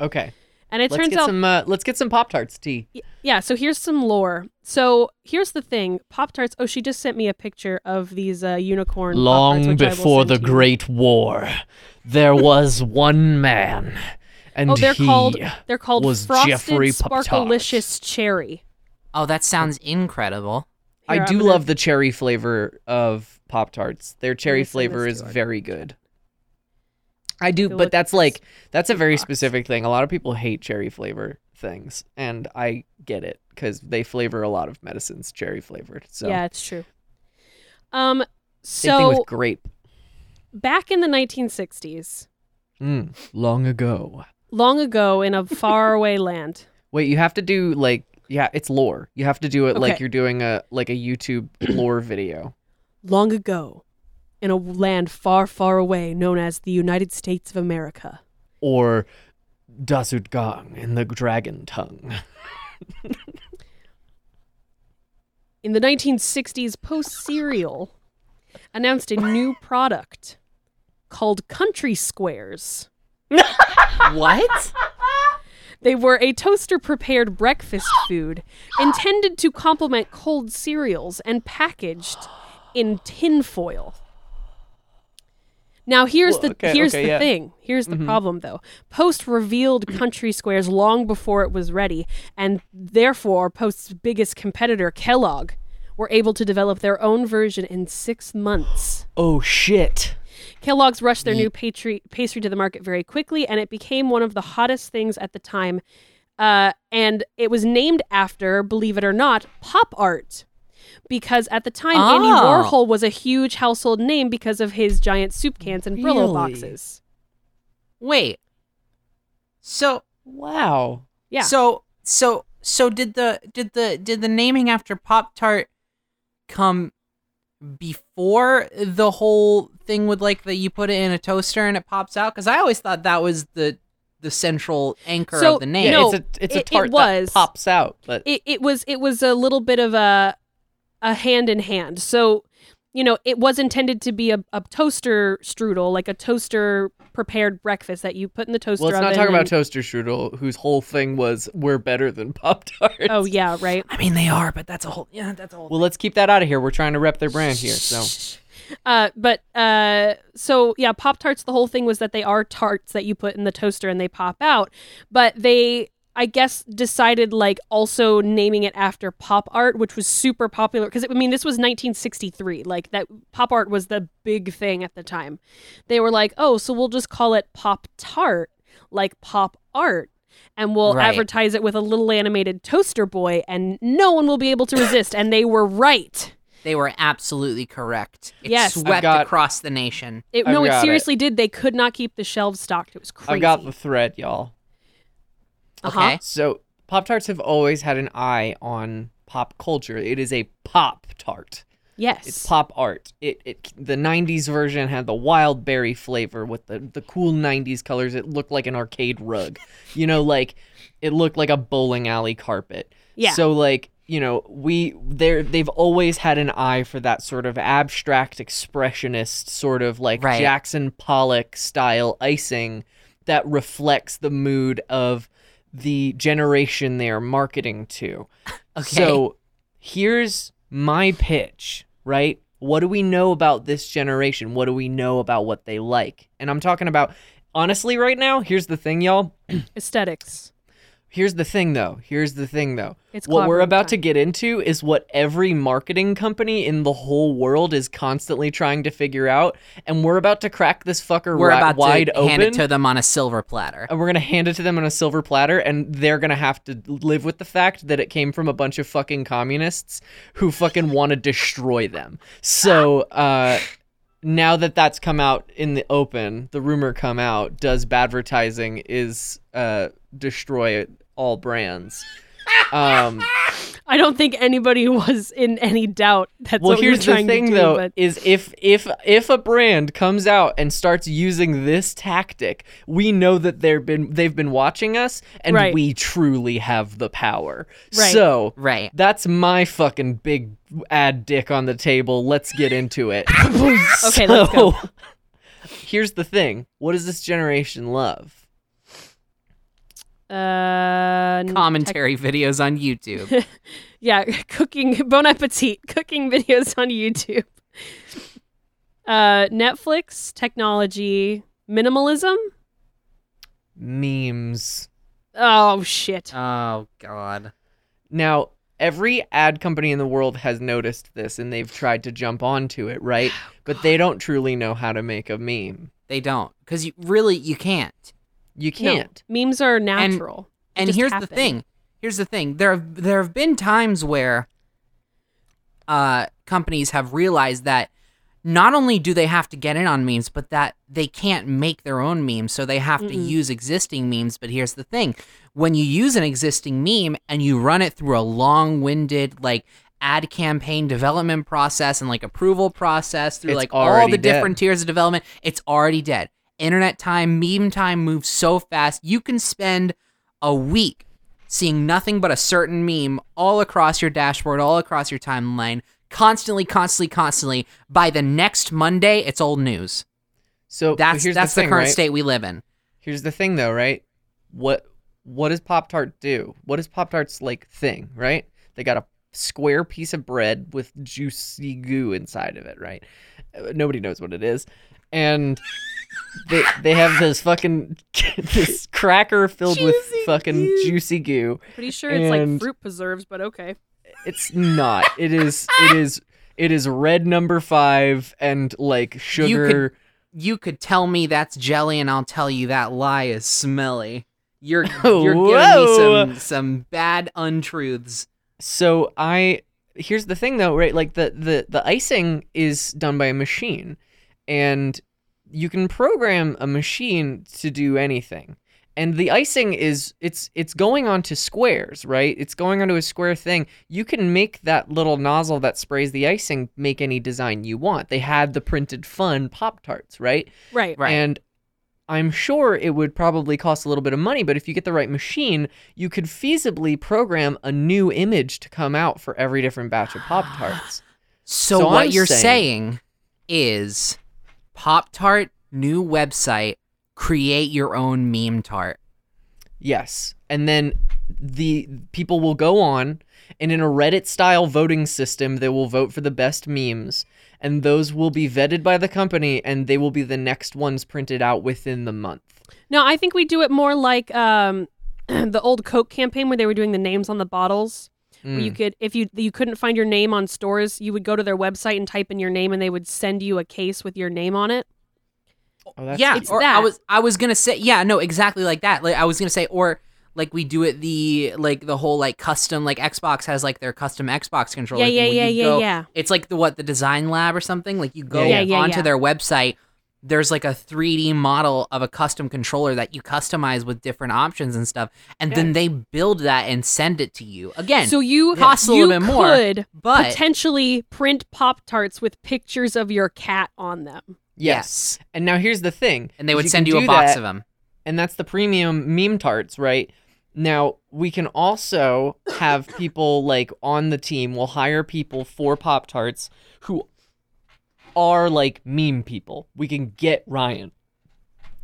Okay. And it let's turns get out, some. Uh, let's get some Pop Tarts tea. yeah. So here's some lore. So here's the thing: Pop Tarts. Oh, she just sent me a picture of these uh, unicorn. Long which I will before send the you. Great War, there was one man, and Oh, they're he called they're called was frosted Jeffrey Pop-Tarts. sparkalicious cherry. Oh, that sounds incredible. I Here, I'm do gonna- love the cherry flavor of Pop Tarts. Their cherry flavor is very good. I do, but that's like that's a very box. specific thing. A lot of people hate cherry flavor things, and I get it because they flavor a lot of medicines cherry flavored. So Yeah, it's true. Um. same thing So with grape. back in the 1960s, Mm, long ago. long ago in a faraway land. Wait, you have to do like yeah, it's lore. You have to do it like you're doing a like a YouTube lore video. Long ago, in a land far, far away known as the United States of America. Or Dasut Gang in the dragon tongue. In the 1960s, Post Cereal announced a new product called Country Squares. What? They were a toaster prepared breakfast food intended to complement cold cereals and packaged in tinfoil. Now here's Well, the here's okay, the yeah. thing. Here's the problem though. Post revealed Country Squares long before it was ready, and therefore Post's biggest competitor, Kellogg, were able to develop their own version in six months. Oh shit. Kellogg's rushed their new pastry, pastry to the market very quickly, and it became one of the hottest things at the time. Uh, and it was named after, believe it or not, pop art. Because at the time, Andy Oh. Warhol was a huge household name because of his giant soup cans and Brillo Really? boxes. Wait. So Wow. Yeah. So so so did the did the did the naming after Pop Tart come before the whole thing with like that you put it in a toaster and it pops out? Because I always thought that was the the central anchor So, of the name. Yeah, No, it's a it's a it- it tart was. that pops out, but it, it was it was a little bit of a a hand in hand. So, you know, it was intended to be a, a toaster strudel, like a toaster prepared breakfast that you put in the toaster well, let's not oven talk about toaster strudel, whose whole thing was we're better than Pop Tarts. Oh yeah, right. I mean they are, but that's a whole yeah, that's a whole Well, let's keep that out of here. We're trying to rep their brand here. So Uh, but uh, so yeah, Pop Tarts. The whole thing was that they are tarts that you put in the toaster and they pop out. But they, I guess, decided like also naming it after pop art, which was super popular because I mean this was 1963. Like that, pop art was the big thing at the time. They were like, oh, so we'll just call it Pop Tart, like pop art. And we'll Right. advertise it with a little animated toaster boy, and no one will be able to resist. And they were right. They were absolutely correct. It Yes. Swept got- across the nation. It, no, it got it. seriously did. They could not keep the shelves stocked. It was crazy. I've got the thread, y'all. Uh-huh. Okay. So Pop Tarts have always had an eye on pop culture. It is a pop tart. Yes. It's pop art. It, it the '90s version had the wild berry flavor with the the cool '90s colors. It looked like an arcade rug, you know, like it looked like a bowling alley carpet. Yeah. So like you know we they they've always had an eye for that sort of abstract expressionist sort of like Right. Jackson Pollock style icing that reflects the mood of the generation they are marketing to. Okay. So here's my pitch, right? What do we know about this generation? What do we know about what they like? And I'm talking about honestly right now, here's the thing, y'all. Aesthetics. Here's the thing though. Here's the thing though. It's what we're clobbering about to get into is what every marketing company in the whole world is constantly trying to figure out, and we're about to crack this fucker We're ri- about wide to open. hand it to them on a silver platter. and we're gonna hand it to them on a silver platter, and they're gonna have to live with the fact that it came from a bunch of fucking communists who fucking want to destroy them. So, uh, now that that's come out in the open, the rumor come out, does advertising is uh destroy all brands. Um, I don't think anybody was in any doubt. That's well, what here's we the were trying thing to do, though, but is if if if a brand comes out and starts using this tactic, we know that they've been they've been watching us, and Right. we truly have the power. Right. So Right. that's my fucking big ad dick on the table. Let's get into it. Okay, let's go. Here's the thing: what does this generation love? Uh, n- Commentary videos on YouTube. yeah, cooking. Bon appetit. Cooking videos on YouTube. Uh, Netflix, technology, minimalism. Memes. Oh shit. oh God. Now, every ad company in the world has noticed this and they've tried to jump onto it, right? But they don't truly know how to make a meme. They don't, because you really you can't. You can't. memes are natural. They And here's happen. the thing. Here's the thing. There have there have been times where uh companies have realized that not only do they have to get in on memes, but that they can't make their own memes, so they have to Mm-mm. use existing memes. But here's the thing. When you use an existing meme and you run it through a long-winded like ad campaign development process and like approval process through It's like all the dead. different tiers of development, it's already dead. Internet time, meme time moves so fast. You can spend a week seeing nothing but a certain meme all across your dashboard, all across your timeline, constantly, constantly, constantly. By the next Monday, it's old news. So That's here's that's the, thing, current right? state we live in. Here's the thing though, right? What what does Pop Tart do? What is Pop Tart's like thing, right? They got a square piece of bread with juicy goo inside of it, right? Uh, Nobody knows what it is. And they they have this fucking this cracker filled with fucking juicy goo. Pretty sure it's like fruit preserves, but okay. It's not. It is it is it is red number 5 and like sugar You could tell me that's jelly, and I'll tell you that lie is smelly. You're you're giving me some some bad untruths. So I here's the thing though, right? Like the the the icing is done by a machine and you can program a machine to do anything. And the icing is it's it's going onto squares, right? It's going onto a square thing. You can make that little nozzle that sprays the icing make any design you want. They had the printed fun Pop Tarts, right? Right. Right. And I'm sure it would probably cost a little bit of money, but if you get the right machine, you could feasibly program a new image to come out for every different batch of Pop Tarts. So, So what I'm you're saying- saying is Pop Tart new website, create your own meme tart. yes. And then the people will go on and in a Reddit style voting system, they will vote for the best memes. and those will be vetted by the company, and they will be the next ones printed out within the month. No, I think we do it more like um, the old Coke campaign where they were doing the names on the bottles. Where you Mm. could, if you you couldn't find your name on stores, you would go to their website and type in your name, and they would send you a case with your name on it. Oh, that's yeah, It's or I was I was gonna say yeah, no, exactly like that. Like I was gonna say, or like we do it the like the whole like custom like Xbox has like their custom Xbox controller. Yeah, yeah, yeah, you yeah, go- yeah. It's like the what the Design Lab or something. Like you go Yeah, yeah, onto yeah. their website. There's like a 3D model of a custom controller that you customize with different options and stuff, and then they build that and send it to you. Again, So you costs a you little bit more, could but potentially print Pop Tarts with pictures of your cat on them. Yes. And now here's the thing. and they would can send you a box that, of them. and that's the premium meme tarts, right? Now we can also have people like on the team. We'll hire people for Pop Tarts who are like meme people. We can get Ryan.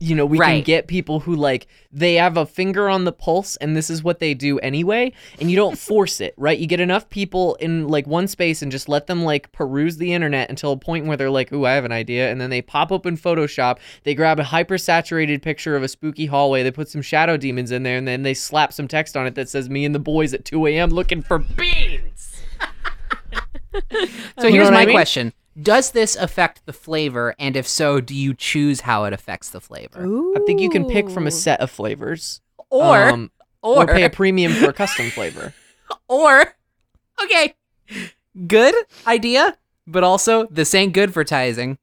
You know, we can get people who like they have a finger on the pulse and this is what they do anyway, and you don't force it, right? You get enough people in like one space and just let them like peruse the internet until a point where they're like, "Ooh, I have an idea." And then they pop open Photoshop, they grab a hyper saturated picture of a spooky hallway, they put some shadow demons in there, and then they slap some text on it that says me and the boys at 2 a.m. looking for beans. So here's what I my mean? question: Does this affect the flavor? And if so, do you choose how it affects the flavor? Ooh. I think you can pick from a set of flavors. Or, um, or, or pay a premium for a custom flavor. or, okay, good idea, but also this ain't good for tizing.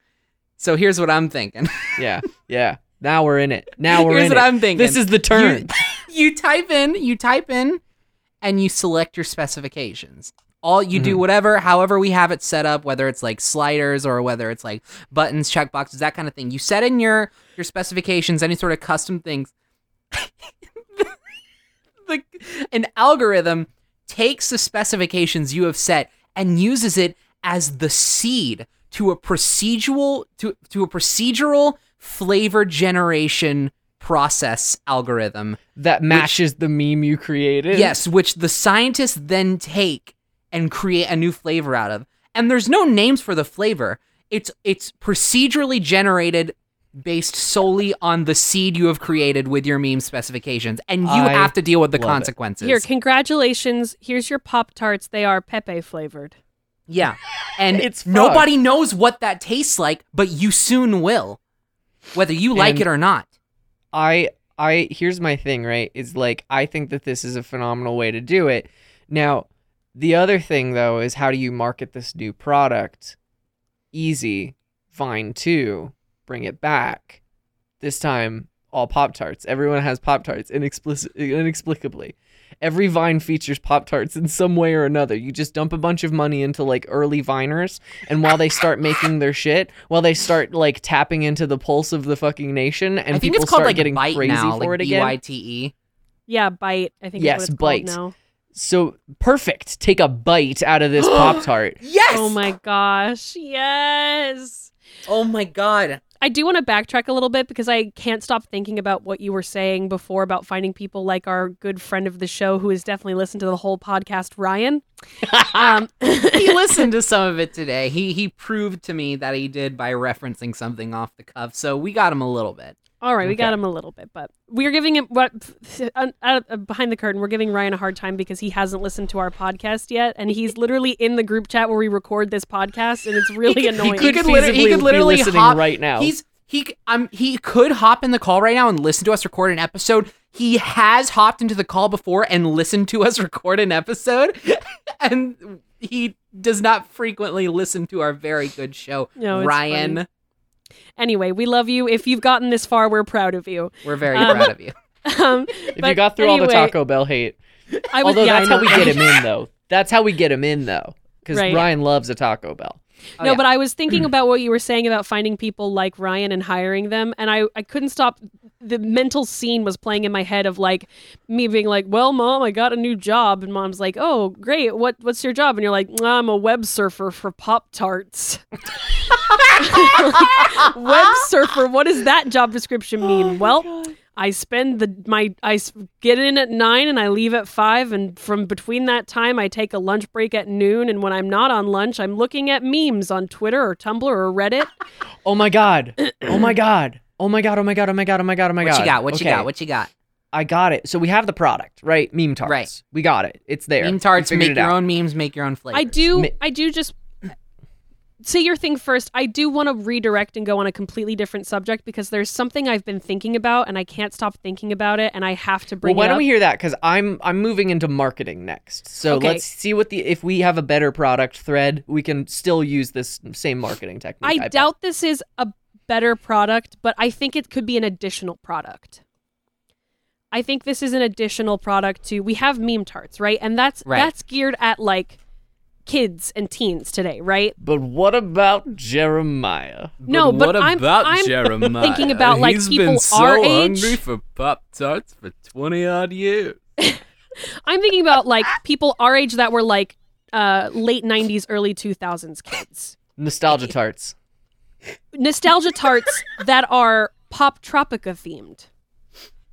So here's what I'm thinking. Yeah, yeah. Now we're in it. Now we're here's in what it. I'm thinking. This is the turn. You, you type in, you type in, and you select your specifications. All you do, mm-hmm. whatever, however we have it set up, whether it's like sliders or whether it's like buttons, checkboxes, that kind of thing. You set in your your specifications, any sort of custom things. the, an algorithm takes the specifications you have set and uses it as the seed to a procedural to to a procedural flavor generation process algorithm that matches the meme you created. Yes, which the scientists then take and create a new flavor out of. And there's no names for the flavor. It's it's procedurally generated based solely on the seed you have created with your meme specifications and you I have to deal with the love it. consequences. Here, congratulations. Here's your Pop Tarts. They are Pepe flavored. yeah. And It's frog. nobody knows what that tastes like, but you soon will. Whether you like And- it or not. I I here's my thing, right? Is like I think that this is a phenomenal way to do it. Now, the other thing though is how do you market this new product? Easy. Vine 2, bring it back. This time all Pop Tarts. Everyone has Pop Tarts inexplic- inexplicably. Every Vine features Pop Tarts in some way or another. You just dump a bunch of money into like early Viners, and while they start making their shit, while they start like tapping into the pulse of the fucking nation, and I think people it's called start like getting Byte crazy now, for like it again. B-Y-T-E. Yeah, Byte. I think Yes, is what it's Byte. called now. So perfect. Take a bite out of this Pop Tart. Yes. Oh my gosh. Yes. Oh my god. I do want to backtrack a little bit because I can't stop thinking about what you were saying before about finding people like our good friend of the show who has definitely listened to the whole podcast, Ryan. um, he listened to some of it today. He he proved to me that he did by referencing something off the cuff. So we got him a little bit. All right, we got him a little bit, but we're giving him what uh, uh, behind the curtain. We're giving Ryan a hard time because he hasn't listened to our podcast yet, and he's literally in the group chat where we record this podcast, and it's really annoying. could could liter- he feasibly could be literally listening hop right now. He's he um he could hop in the call right now and listen to us record an episode. He has hopped into the call before and listened to us record an episode, and he does not frequently listen to our very good show. No, Ryan, funny. Anyway, we love you. If you've gotten this far, we're proud of you. we're very Um, proud of you. Um, If you got through all the Taco Bell hate. I was, Although yeah, I that's how we get him in though. That's how we get him in though. Because Right. Ryan loves a Taco Bell. Oh, no, yeah. but I was thinking about what you were saying about finding people like Ryan and hiring them, and I, I couldn't stop. The mental scene was playing in my head of like me being like, "Well, mom, I got a new job," and mom's like, "Oh, great! What what's your job?" And you're like, "I'm a web surfer for Pop Tarts." web surfer. What does that job description mean? Oh, well, I spend the my I s- get in at nine and I leave at five, and from between that time I take a lunch break at noon. And when I'm not on lunch, I'm looking at memes on Twitter or Tumblr or Reddit. Oh my god. Oh my god. Oh my god. Oh my god. Oh my god. Oh my god. Oh my god. What you got? What you got? What you got? I got it. So we have the product, right? Meme tarts. Right. We got it. It's there. Meme tarts, figured make your out. own memes, make your own flavors. I do. Mi- I do just say your thing first. I do want to redirect and go on a completely different subject because there's something I've been thinking about and I can't stop thinking about it, and I have to bring well, why it don't we hear that? Because I'm I'm moving into marketing next. So Okay. let's see what the if we have a better product thread, we can still use this same marketing technique. I bet. doubt this is a better product, but I think it could be an additional product. I think this is an additional product to we have meme tarts, right? And that's Right. that's geared at like kids and teens today, right? But what about Jeremiah? No, but what I'm- about I'm Jeremiah? thinking about, like, He's people been so our age. hungry for Pop Tarts for twenty odd years. I'm thinking about like people our age that were like uh late 90s early 2000s kids. Nostalgia tarts. Nostalgia tarts that are Poptropica themed.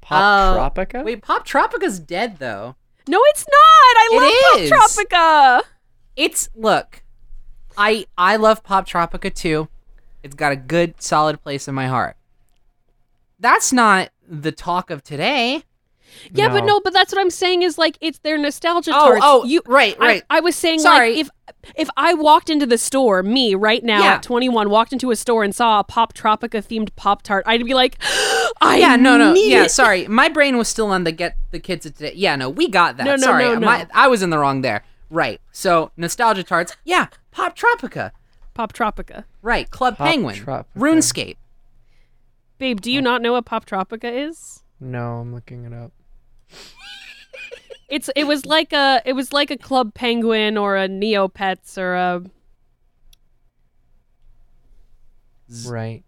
Pop Uh, Tropica? Wait, Poptropica's dead though. No, it's not. I It is. love Poptropica. It's look, I I love Poptropica too. It's got a good solid place in my heart. That's not the talk of today. Yeah, but No. no, but that's what I'm saying is like it's their nostalgia Oh, tarts. oh, you right, right. I, was saying Sorry. like if if I walked into the store, me right now Yeah. at 21, walked into a store and saw a Poptropica themed Pop Tart, I'd be like, I yeah, no, no, need yeah. it. Sorry, my brain was still on the get the kids of today. Yeah, no, we got that. No, no, sorry, no, no. My, I was in the wrong there. Right. So nostalgia tarts. Yeah, Poptropica. Pop Tropica. Right. Club Pop Penguin. Tropica. RuneScape. Babe, do you not know what Poptropica is? No, I'm looking it up. It's it was like a it was like a Club Penguin or a Neopets or a Right.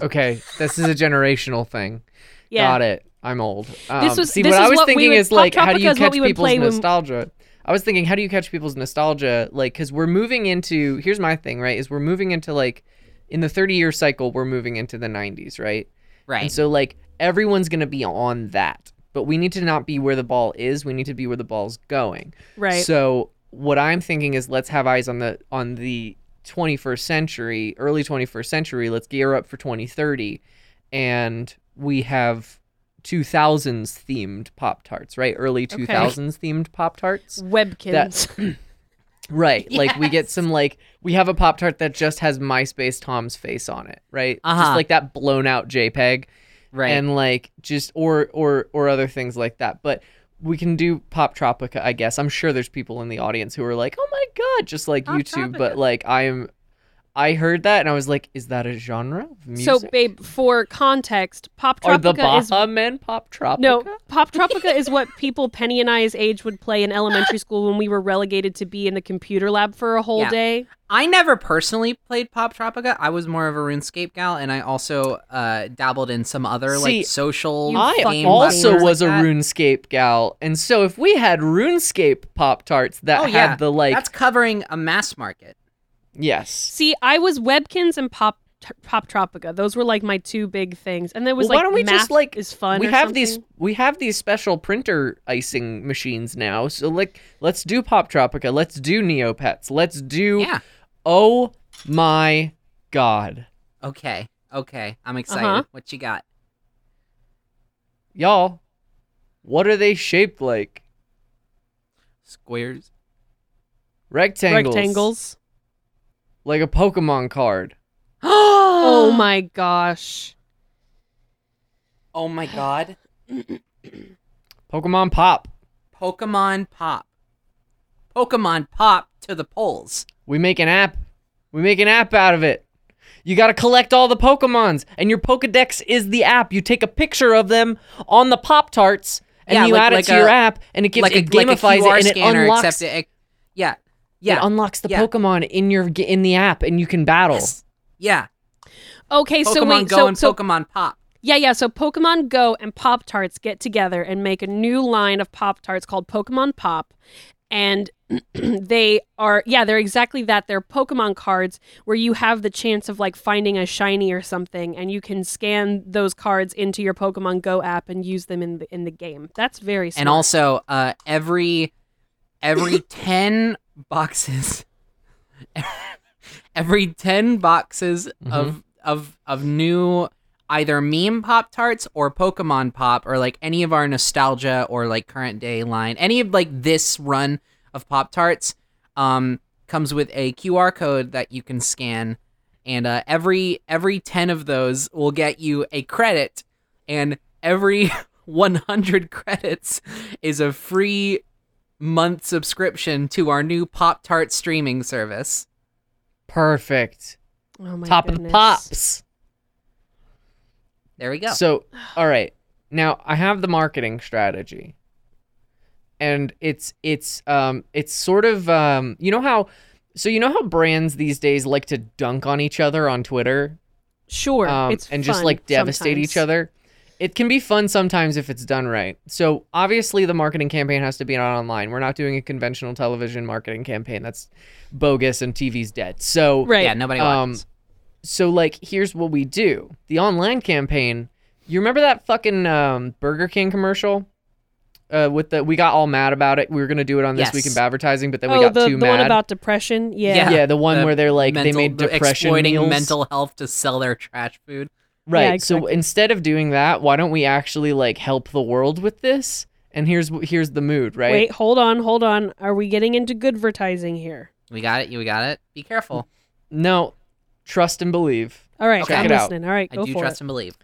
Okay, this is a generational thing. yeah. Got it. I'm old. Um, was- see this what I is was what we thinking would- is like, how do you what catch we would people's play when- nostalgia? I was thinking, how do you catch people's nostalgia? Like, because we're moving into. Here's my thing, right? Is we're moving into like, in the 30 year cycle, we're moving into the 90s, right? Right. And so like everyone's gonna be on that, but we need to not be where the ball is. We need to be where the ball's going. Right. So what I'm thinking is let's have eyes on the on the 21st century, early 21st century. Let's gear up for 2030, and we have 2000s themed Pop Tarts, right? Early 2000s themed Pop Tarts. Webkinz. Right. Like we get some like we have a Pop Tart that just has MySpace Tom's face on it, right? Uh-huh. like that blown out JPEG right. and like just or or or other things like that. But we can do Poptropica, I guess. I'm sure there's people in the audience who are like, "Oh my god," just like Pop YouTube. But like I am, I heard that and I was like, "Is that a genre of so, babe, for context, Pop are the Tropica is Baha Men Poptropica? No, Poptropica is what people Penny and I's age would play in elementary school when we were relegated to be in the computer lab for a whole Yeah. day. I never personally played Poptropica. I was more of a RuneScape gal, and I also uh, dabbled in some other See, like social. You I game also was like a that. RuneScape gal, and so if we had RuneScape Pop Tarts that Oh had yeah, the like, that's covering a mass market. Yes, See, I was Webkinz and Pop Poptropica. Those were like my two big things. And there was Well, like why don't we math just, like- is fun. we or have these we have these special printer icing machines now so like let's do Poptropica let's do neopets let's do Yeah. oh my god Okay. Okay. I'm excited. Uh-huh. What you got? y'all what are they shaped like Squares. rectangles rectangles. Like a pokemon card Oh my gosh. Oh my god. pokemon pop Pokemon Pop. Pokemon Pop to the polls. we make an app we make an app out of it you got to collect all the pokemons and your pokedex is the app you take a picture of them on the pop tarts and Yeah, you like- add it like to your app and it gives like a, it like a gamifies QR it and it scanner, unlocks except it, yeah. Yeah. It unlocks the yeah. Pokemon in your in the app, and you can battle. Yes. Yeah. Okay, Pokemon so wait, Go so, and so Pokemon Pop. yeah, yeah, so Pokemon Go and Pop Tarts get together and make a new line of Pop Tarts called Pokemon Pop. and they are yeah they're exactly that they're pokemon cards where you have the chance of like finding a shiny or something and you can scan those cards into your pokemon go app and use them in the in the game that's very smart. And also, uh, every every ten boxes, every ten boxes of of of new either meme pop tarts or Pokemon pop or like any of our nostalgia or like current day line, any of like this run of pop tarts, um, comes with a QR code that you can scan, and uh, every every ten of those will get you a credit, and every 100 credits is a free month subscription to our new Pop Tart streaming service. Perfect. oh my Top of the pops. There we go. So, all right. Now, I have the marketing strategy. And it's it's um it's sort of um you know how so you know how brands these days like to dunk on each other on Twitter sure um, it's and just like devastate each other. It can be fun sometimes if it's done right. So obviously the marketing campaign has to be on online. We're not doing a conventional television marketing campaign. That's bogus and TV's dead. So right yeah, nobody um, watches. so like here's what we do. The online campaign, you remember that fucking um, Burger King commercial? Uh, with the we got all mad about it. We were gonna do it on this week in advertising, but then we oh got the, too the mad. one about depression yeah, Yeah. yeah, the one The where they're like mental, they made depression exploiting meals. mental health to sell their trash food. Right. Yeah, So instead of doing that, why don't we actually like help the world with this? And here's wh- here's the mood, right? wait hold on hold on are we getting into good advertising here We got it. You got it. Be careful. No, trust and believe. all right Okay. i'm Check out. listening all right I go do for trust it and believe.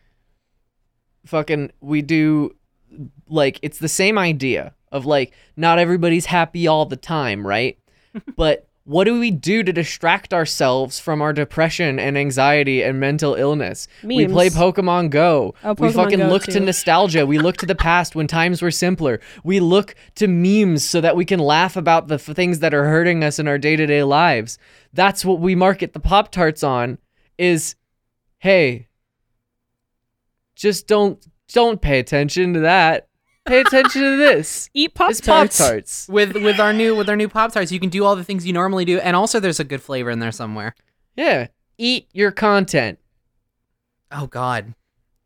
Fucking we do like it's the same idea of like not everybody's happy all the time, right? but what do we do to distract ourselves from our depression and anxiety and mental illness? We play Pokemon Go. Oh, we fucking Go, look to nostalgia. We look to the past when times were simpler. We look to memes so that we can laugh about the f- things that are hurting us in our day-to-day lives. That's what we market the Pop Tarts on is hey, just don't don't pay attention to that. Pay attention to this. eat pop It's Pop tarts Tarts. With with our new with our new Pop Tarts, you can do all the things you normally do, and also there's a good flavor in there somewhere. Yeah. Eat your content. Oh God,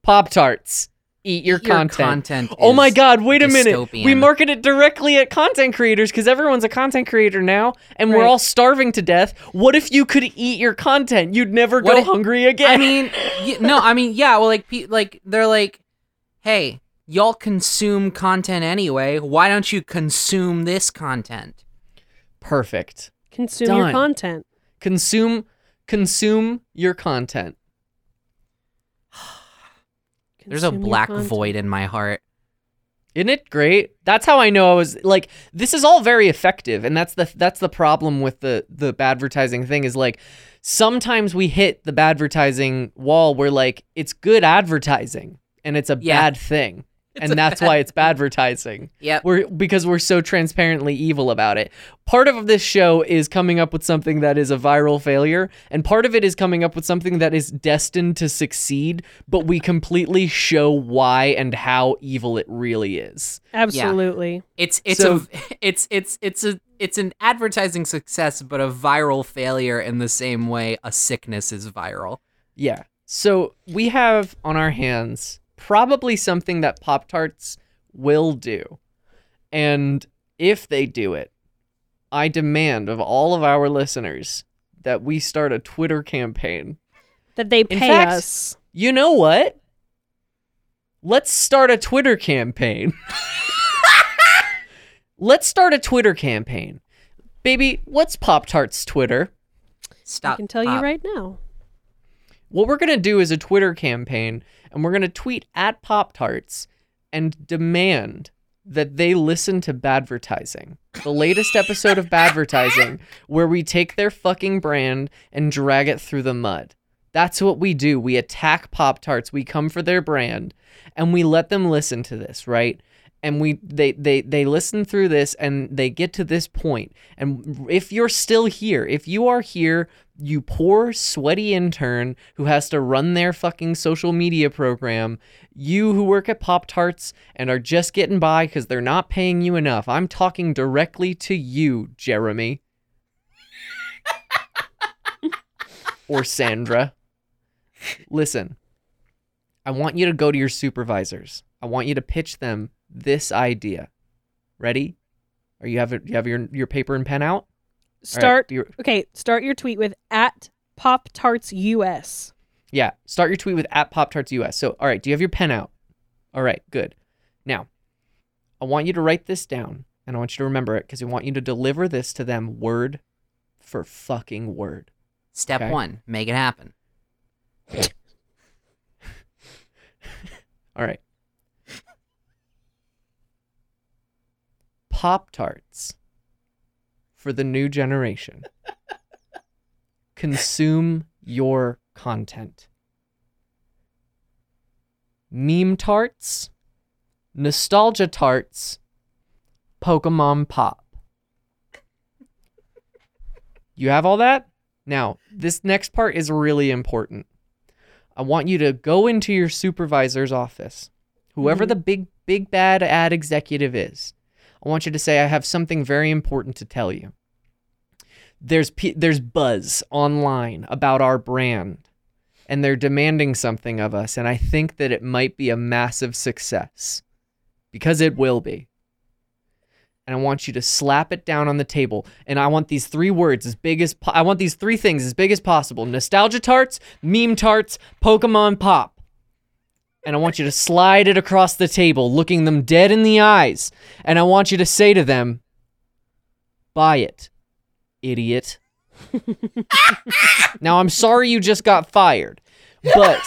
Pop Tarts. Eat your Eat your content. content oh my god, wait a minute. We market it directly at content creators because everyone's a content creator now and we're all starving to death. What if you could eat your content? You'd never What go if- hungry again. I mean, y- no, I mean, yeah. Well, like, pe- like they're like, hey, y'all consume content anyway. Why don't you consume this content? perfect. consume your content Consume consume your content. There's a black void in my heart. Isn't it great? That's how I know I was like this is all very effective and that's the that's the problem with the the advertising thing is like sometimes we hit the advertising wall where like it's good advertising and it's a Yeah. bad thing. A and that's bad why it's advertising. Yeah. We're because we're so transparently evil about it. Part of this show is coming up with something that is a viral failure, and part of it is coming up with something that is destined to succeed, but we completely show why and how evil it really is. absolutely It's it's So- a it's it's it's a it's an advertising success, but a viral failure in the same way a sickness is viral. Yeah. So we have on our hands probably something that Pop Tarts will do. And if they do it, I demand of all of our listeners that we start a Twitter campaign. that they pay fact- us You know what? Let's start a Twitter campaign. Let's start a Twitter campaign. Baby, what's Pop Tarts Twitter? Stop. i can tell Pop. you right now What we're going to do is a Twitter campaign, and we're going to tweet at Pop Tarts and demand that they listen to Badvertising, the latest episode of Badvertising, where we take their fucking brand and drag it through the mud. That's what we do. We attack Pop Tarts, we come for their brand, and we let them listen to this, right? And we they they they listen through this and they get to this point. and if you're still here if you are here you poor sweaty intern who has to run their fucking social media program you who work at pop tarts and are just getting by because they're not paying you enough i'm talking directly to you jeremy. Or sandra. Listen i want you to go to your supervisors. I want you to pitch them this idea. Ready? Are you have it? You have your your paper and pen out? All right, Start. your- Okay, start your tweet with at Pop Tarts US. yeah. Start your tweet with at Pop Tarts US. So, all right. Do you have your pen out? All right. Good. Now, I want you to write this down, and I want you to remember it because I want you to deliver this to them word for fucking word. Step Okay. one, make it happen. All right. Pop Tarts for the new generation. Consume your content. Meme tarts, nostalgia tarts, Pokemon Pop. You have all that? Now, this next part is really important. I want you to go into your supervisor's office, whoever mm-hmm. the big, big bad ad executive is. I want you to say, I have something very important to tell you. There's, there's buzz online about our brand, and they're demanding something of us, and I think that it might be a massive success because it will be. And I want you to slap it down on the table. And I want these three words as big as po- I want these three things as big as possible: nostalgia tarts, meme tarts, Pokemon Pop. And I want you to slide it across the table, looking them dead in the eyes. And I want you to say to them, "Buy it, idiot." now I'm sorry you just got fired, but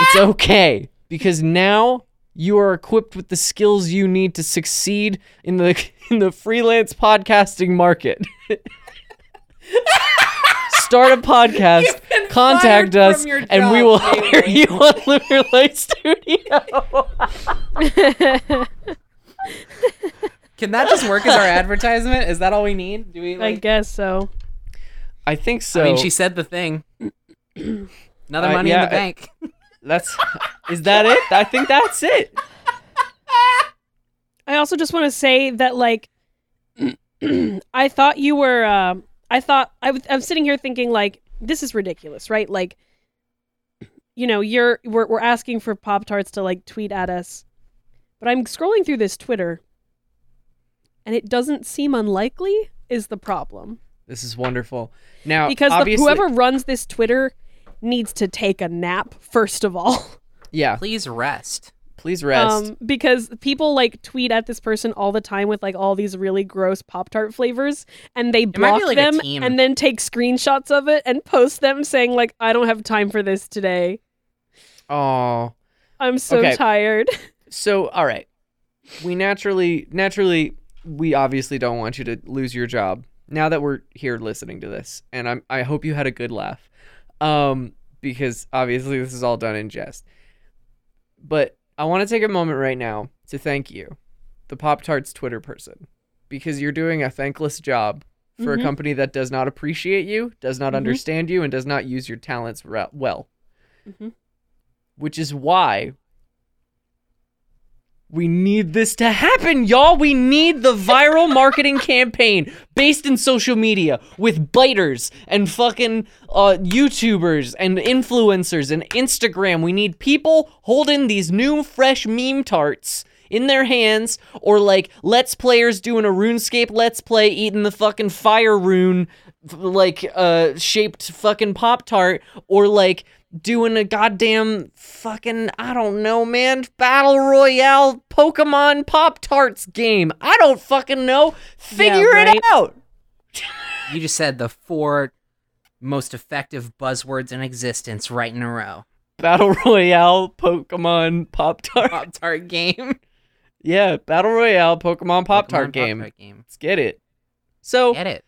it's okay because now you are equipped with the skills you need to succeed in the in the freelance podcasting market. Start a podcast, contact us, from your and we will hire Bailey. you on Lunar Light Studio. Can that just work as our advertisement? Is that all we need? Do we I guess so. I think so. I mean, she said the thing. Another Uh, money yeah, in the I- bank. That's is that it? I think that's it. I also just want to say that like I thought you were uh, I thought I was I'm sitting here thinking like this is ridiculous, right? Like you know, you're we're we're asking for Pop Tarts to like tweet at us. But I'm scrolling through this Twitter and it doesn't seem unlikely is the problem. This is wonderful. Now, Because the, whoever runs this Twitter needs to take a nap first of all. yeah, Please rest. Please rest. Um, because people like tweet at this person all the time with like all these really gross Pop Tart flavors, and they might block like, them and then take screenshots of it and post them saying like, "I don't have time for this today. Oh, I'm so Okay. tired." so all right. We naturally, naturally, we obviously don't want you to lose your job. Now that we're here listening to this, and I'm, I hope you had a good laugh, um, because obviously this is all done in jest. But I want to take a moment right now to thank you, the Pop Tarts Twitter person, because you're doing a thankless job for a Mhm. company that does not appreciate you, does not Mhm. understand you, and does not use your talents well. Mhm. Which is why we need this to happen, y'all. We need the viral marketing campaign based in social media with biters and fucking uh, YouTubers and influencers and Instagram. We need people holding these new, fresh meme tarts in their hands, or like let's players doing a RuneScape let's play, eating the fucking fire rune, like uh shaped fucking pop tart, or like doing a goddamn fucking I don't know, man, battle royale Pokemon Pop Tarts game. I don't fucking know. Figure right. it out. You just said the four most effective buzzwords in existence right in a row. Battle royale Pokemon Pop Tart. Pop Tart game. Yeah, battle royale Pokemon Pop Tart game. Game. Let's get it. So Get it?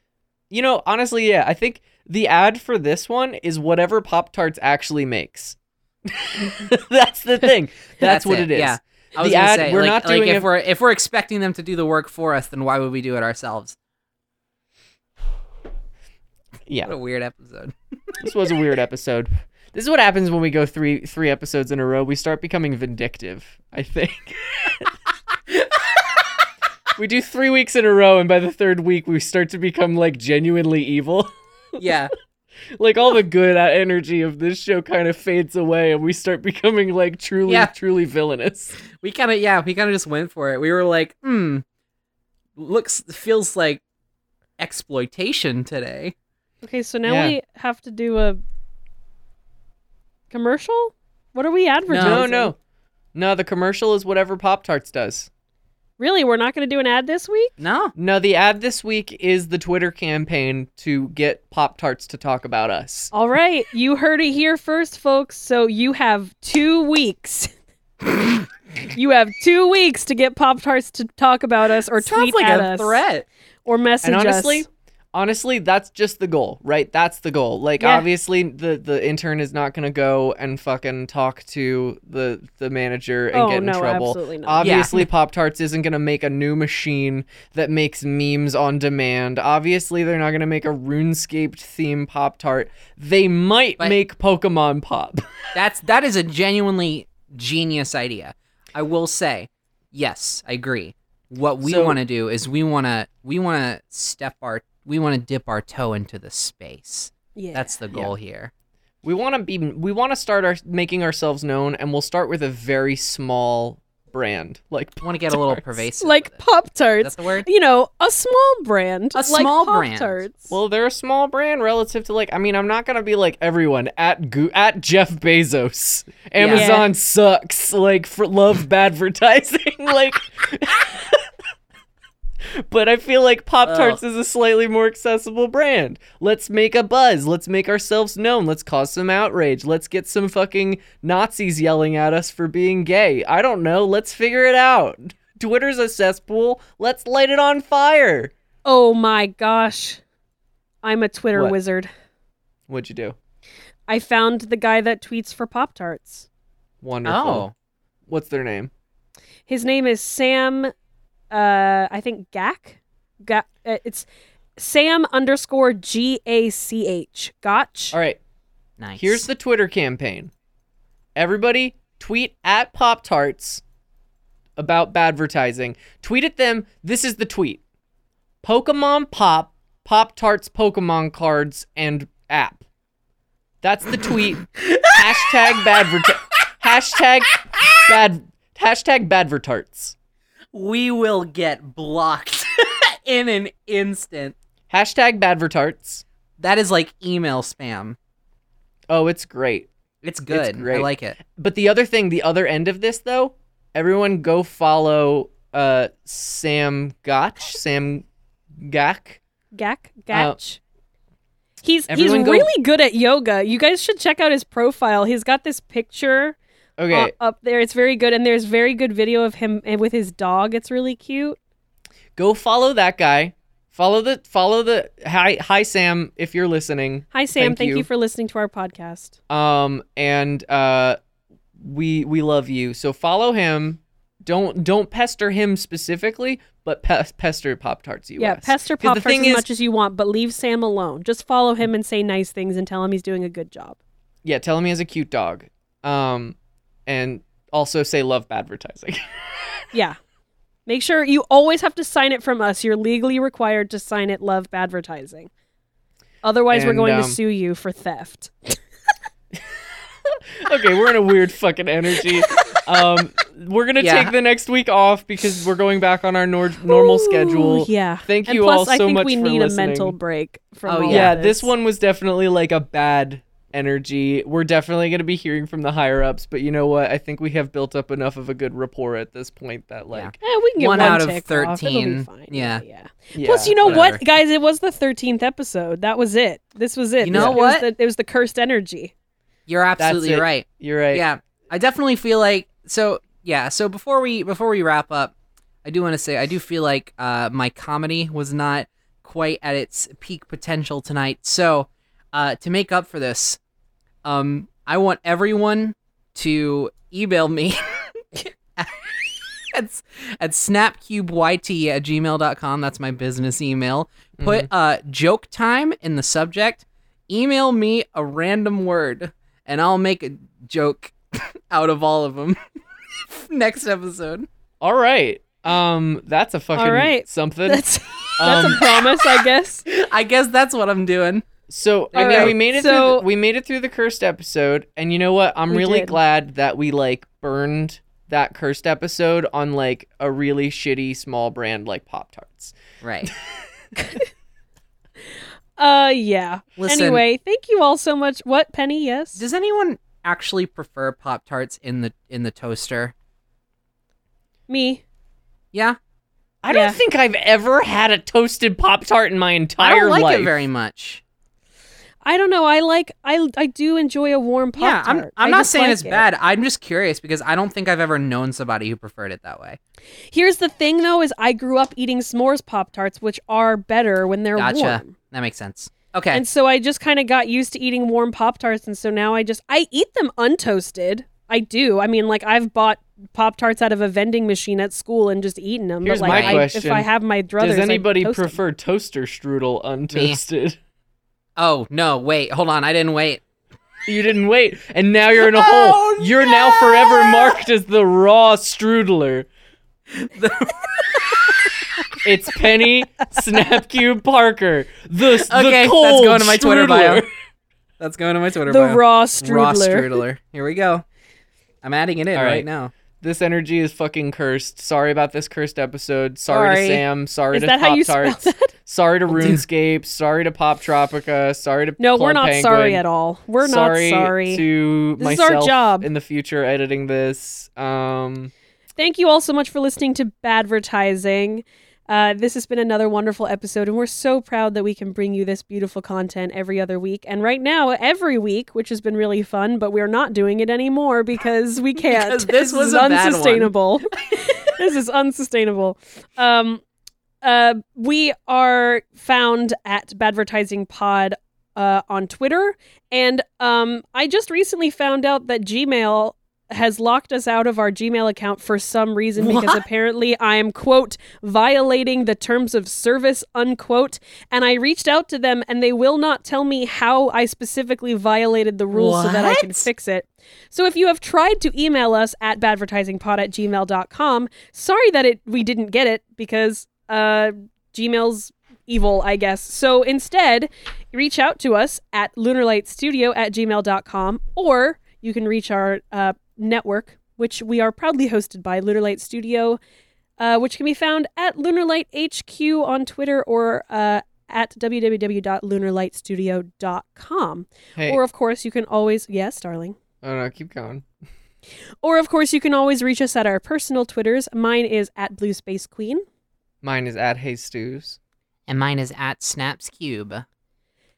You know, honestly, yeah, I think the ad for this one is whatever Pop Tarts actually makes. That's the thing. That's, That's what it, it is. yeah. I The ad- say, we're like, not like doing if it- we're if we're expecting them to do the work for us, then why would we do it ourselves? Yeah. What a weird episode. this was a weird episode. This is what happens when we go three three episodes in a row. We start becoming vindictive. I think. we do three weeks in a row, and by the third week, we start to become like genuinely evil. Yeah. like all the good uh, energy of this show kind of fades away, and we start becoming like truly, Yeah. truly villainous. We kind of yeah, we kind of just went for it. We were like, hmm, looks feels like exploitation today. Okay, so now Yeah. we have to do a commercial. What are we advertising? No, no, no. The commercial is whatever Pop Tarts does. Really, we're not going to do an ad this week. No, No, the ad this week is the Twitter campaign to get Pop Tarts to talk about us. All right, you heard it here first, folks. So you have two weeks. you have two weeks to get Pop Tarts to talk about us or sounds tweet like at a us threat. or message And honestly, us. Honestly, that's just the goal, right? That's the goal. Like Yeah. obviously the the intern is not gonna go and fucking talk to the the manager and Oh, get in no, trouble. absolutely not. Obviously Pop Tarts isn't gonna make a new machine that makes memes on demand. Obviously they're not gonna make a RuneScape theme Pop Tart. They might But- make Pokemon Pop. That's that is a genuinely genius idea. I will say, yes, I agree. What we So- want to do is we want to we want to step our we want to dip our toe into the space. Yeah. That's the goal here. we wanna be we wanna start our making ourselves known and we'll start with a very small brand. Like I want to get a little pervasive. like. Pop Tarts. that the word? You know, a small brand. A like small brand. Pop-Tarts. Well, they're a small brand relative to like. I mean, I'm not gonna be like everyone at Go- at Jeff Bezos. Amazon sucks. Like for love advertising. like, but I feel like Pop Tarts is a slightly more accessible brand. Let's make a buzz. Let's make ourselves known. Let's cause some outrage. Let's get some fucking Nazis yelling at us for being gay. I don't know. Let's figure it out. Twitter's a cesspool. Let's light it on fire. oh my gosh. I'm a Twitter What? wizard. What'd you do? I found the guy that tweets for Pop Tarts. Wonderful. Oh, What's their name? His name is Sam. Uh, I think Gak. Ga- uh, it's Sam underscore G A C H. Gotch. All right. nice. Here's the Twitter campaign. Everybody tweet at Pop Tarts about advertising. Tweet at them. This is the tweet. Pokemon Pop, Pop Tarts Pokemon cards and app. That's the tweet. hashtag badvert. Hashtag bad. Hashtag badvertarts. We will get blocked in an instant. Hashtag badvertarts. That is like email spam. Oh, it's great. It's good. I great. like it. But the other thing, the other end of this though, everyone go follow uh Sam Gotch, Sam Gak. Gak. Gatch. he's he's Uh, everyone go- really good at yoga. You guys should check out his profile. He's got this picture Okay, uh, up there. It's very good, and there's very good video of him and with his dog. It's really cute. go follow that guy. Follow the follow the hi hi Sam if you're listening. Hi Sam, Thank thank, you. you. for listening to our podcast. Um and uh we we love you. So follow him. Don't don't pester him specifically, but pe- pester Pop Tarts US. Yeah, pester Pop Tarts as is- much as you want, but leave Sam alone. Just follow him and say nice things and tell him he's doing a good job. Yeah, tell him he has a cute dog. Um and also say love advertising. Yeah. Make sure you always have to sign it from us. You're legally required to sign it love advertising. Otherwise, we're going um, to sue you for theft. okay, we're in a weird fucking energy. Um, we're gonna Yeah. take the next week off because we're going back on our nor- normal schedule. Ooh, yeah. Thank you and you plus, all I think much we for need listening. a mental break from Oh, all Yeah, of this one was definitely like a bad energy. We're definitely gonna be hearing from the higher ups, but you know what? I think we have built up enough of a good rapport at this point that like, Eh, we can get One one, out of tick off. It'll be 13. fine. Yeah. yeah. yeah, Plus, you know whatever. what, guys? It was the thirteenth episode. That was it. This was it. You know It was what? the- it was the cursed energy. You're absolutely right. You're right. Yeah, I definitely feel like so. Yeah, so before we before we wrap up, I do want to say I do feel like uh, my comedy was not quite at its peak potential tonight. So uh, to make up for this, um, I want everyone to email me at, at snapcubeyt at gmail.com. That's my business email. Put uh, joke time in the subject. Email me a random word, and I'll make a joke out of all of them next episode. All right. Um, that's a fucking All right. something. That's that's Um, a promise, I guess. I guess that's what I'm doing. So I All mean, we made it. so- through, we made it through the cursed episode, and you know what? I'm We really did. glad that we like burned that cursed episode on like a really shitty small brand like Pop Tarts. Right. Uh, yeah. Listen- Anyway, thank you all so much. What, Penny? Yes. Does anyone actually prefer Pop Tarts in the in the toaster? Me. Yeah, I don't Yeah. think I've ever had a toasted Pop Tart in my I entire don't like life. it very much. I don't know. I like. I I do enjoy a warm pop yeah, I'm tart. I'm I not saying like it's it. bad. I'm just curious because I don't think I've ever known somebody who preferred it that way. Here's the thing, though: is I grew up eating s'mores pop tarts, which are better when they're Gotcha. warm. That makes sense. Okay. And so I just kind of got used to eating warm Pop Tarts. And so now I just, I eat them untoasted. I do. I mean, like, I've bought Pop Tarts out of a vending machine at school and just eaten them. Here's but, like, my I, question. if I have my druthers, Does I anybody toast 'em. prefer toaster strudel untoasted? Oh no, wait, hold on. I didn't wait. You didn't wait, and now you're in a Oh, hole. You're now forever marked as the raw strudler. it's Penny Snapcube Parker, the Okay, the that's going to my Twitter bio. That's going to my Twitter The bio. raw strudler. Raw strudler. Here we go. I'm adding it in right. right. now. This energy is fucking cursed. Sorry about this cursed episode. Sorry, Sorry. to Sam. Sorry Is to Pop Tarts. That? Sorry to RuneScape. Sorry to Poptropica. Sorry to No, Club we're not Penguin. sorry at all. We're sorry not sorry. to This is our job. in the future editing this. Um, Thank you all so much for listening to Badvertising. Uh, this has been another wonderful episode, and we're so proud that we can bring you this beautiful content every other week. And right now, every week, which has been really fun, but we're not doing it anymore because we can't. Because this was is a bad one. unsustainable. this is unsustainable. Um, uh, we are found at Badvertising Pod uh, on Twitter, and um, I just recently found out that Gmail has locked us out of our Gmail account for some reason because What? apparently I am quote violating the terms of service unquote and I reached out to them and they will not tell me how I specifically violated the rules so that I can fix it. So if you have tried to email us at badvertisingpod at gmail.com, sorry that it we didn't get it because uh Gmail's evil, I guess. So instead, reach out to us at lunarlightstudio at gmail.com or you can reach our uh, network, which we are proudly hosted by Lunarlight Studio, uh, which can be found at Lunarlight HQ on Twitter or uh, at www.lunarlightstudio.com. hey, Or, of course, you can always, yes, darling. oh no, keep going. Or, of course, you can always reach us at our personal Twitters. Mine is at Blue Space Queen. Mine is at Hey Stews. And mine is at Snaps Cube.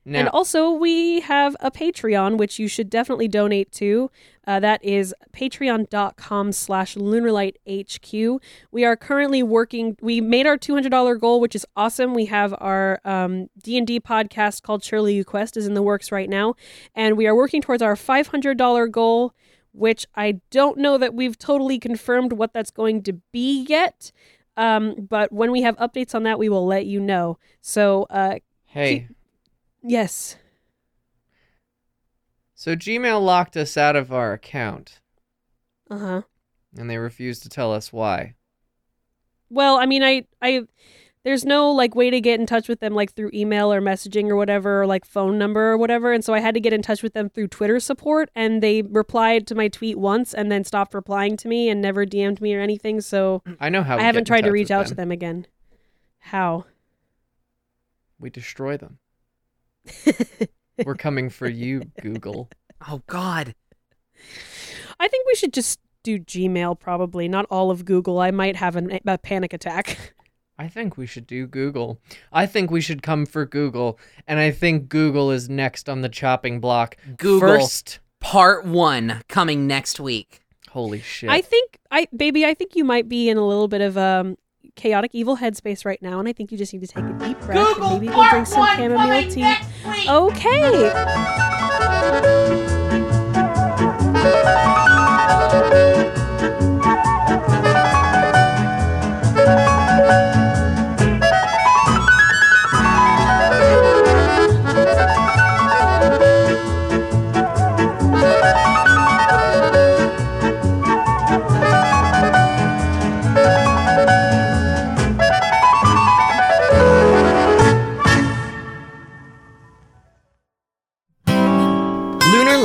Now, And also, we have a Patreon, which you should definitely donate to. Uh, that is patreon.com slash lunarlighthq. We are currently working, we made our $200 goal, which is awesome. We have our um, D&D podcast called Surely You Quest is in the works right now. And we are working towards our $500 goal, which I don't know that we've totally confirmed what that's going to be yet. Um, but when we have updates on that, we will let you know. So, uh, hey, yes. so Gmail locked us out of our account, Uh huh. and they refused to tell us why. Well, I mean, I, I, there's no like way to get in touch with them like through email or messaging or whatever, or like phone number or whatever. And so I had to get in touch with them through Twitter support, and they replied to my tweet once and then stopped replying to me and never DM'd me or anything. So I know how. I haven't tried to reach with out to them again. How? We destroy them. We're coming for you, Google. Oh God. I think we should just do Gmail probably, not all of Google. I might have an, a panic attack. I think we should do Google. I think we should come for Google, and I think Google is next on the chopping block. Google First, part one coming next week. holy shit! I think I baby, I think you might be in a little bit of um chaotic evil headspace right now, and I think you just need to take a deep breath and maybe go drink some chamomile tea. Okay. Lunar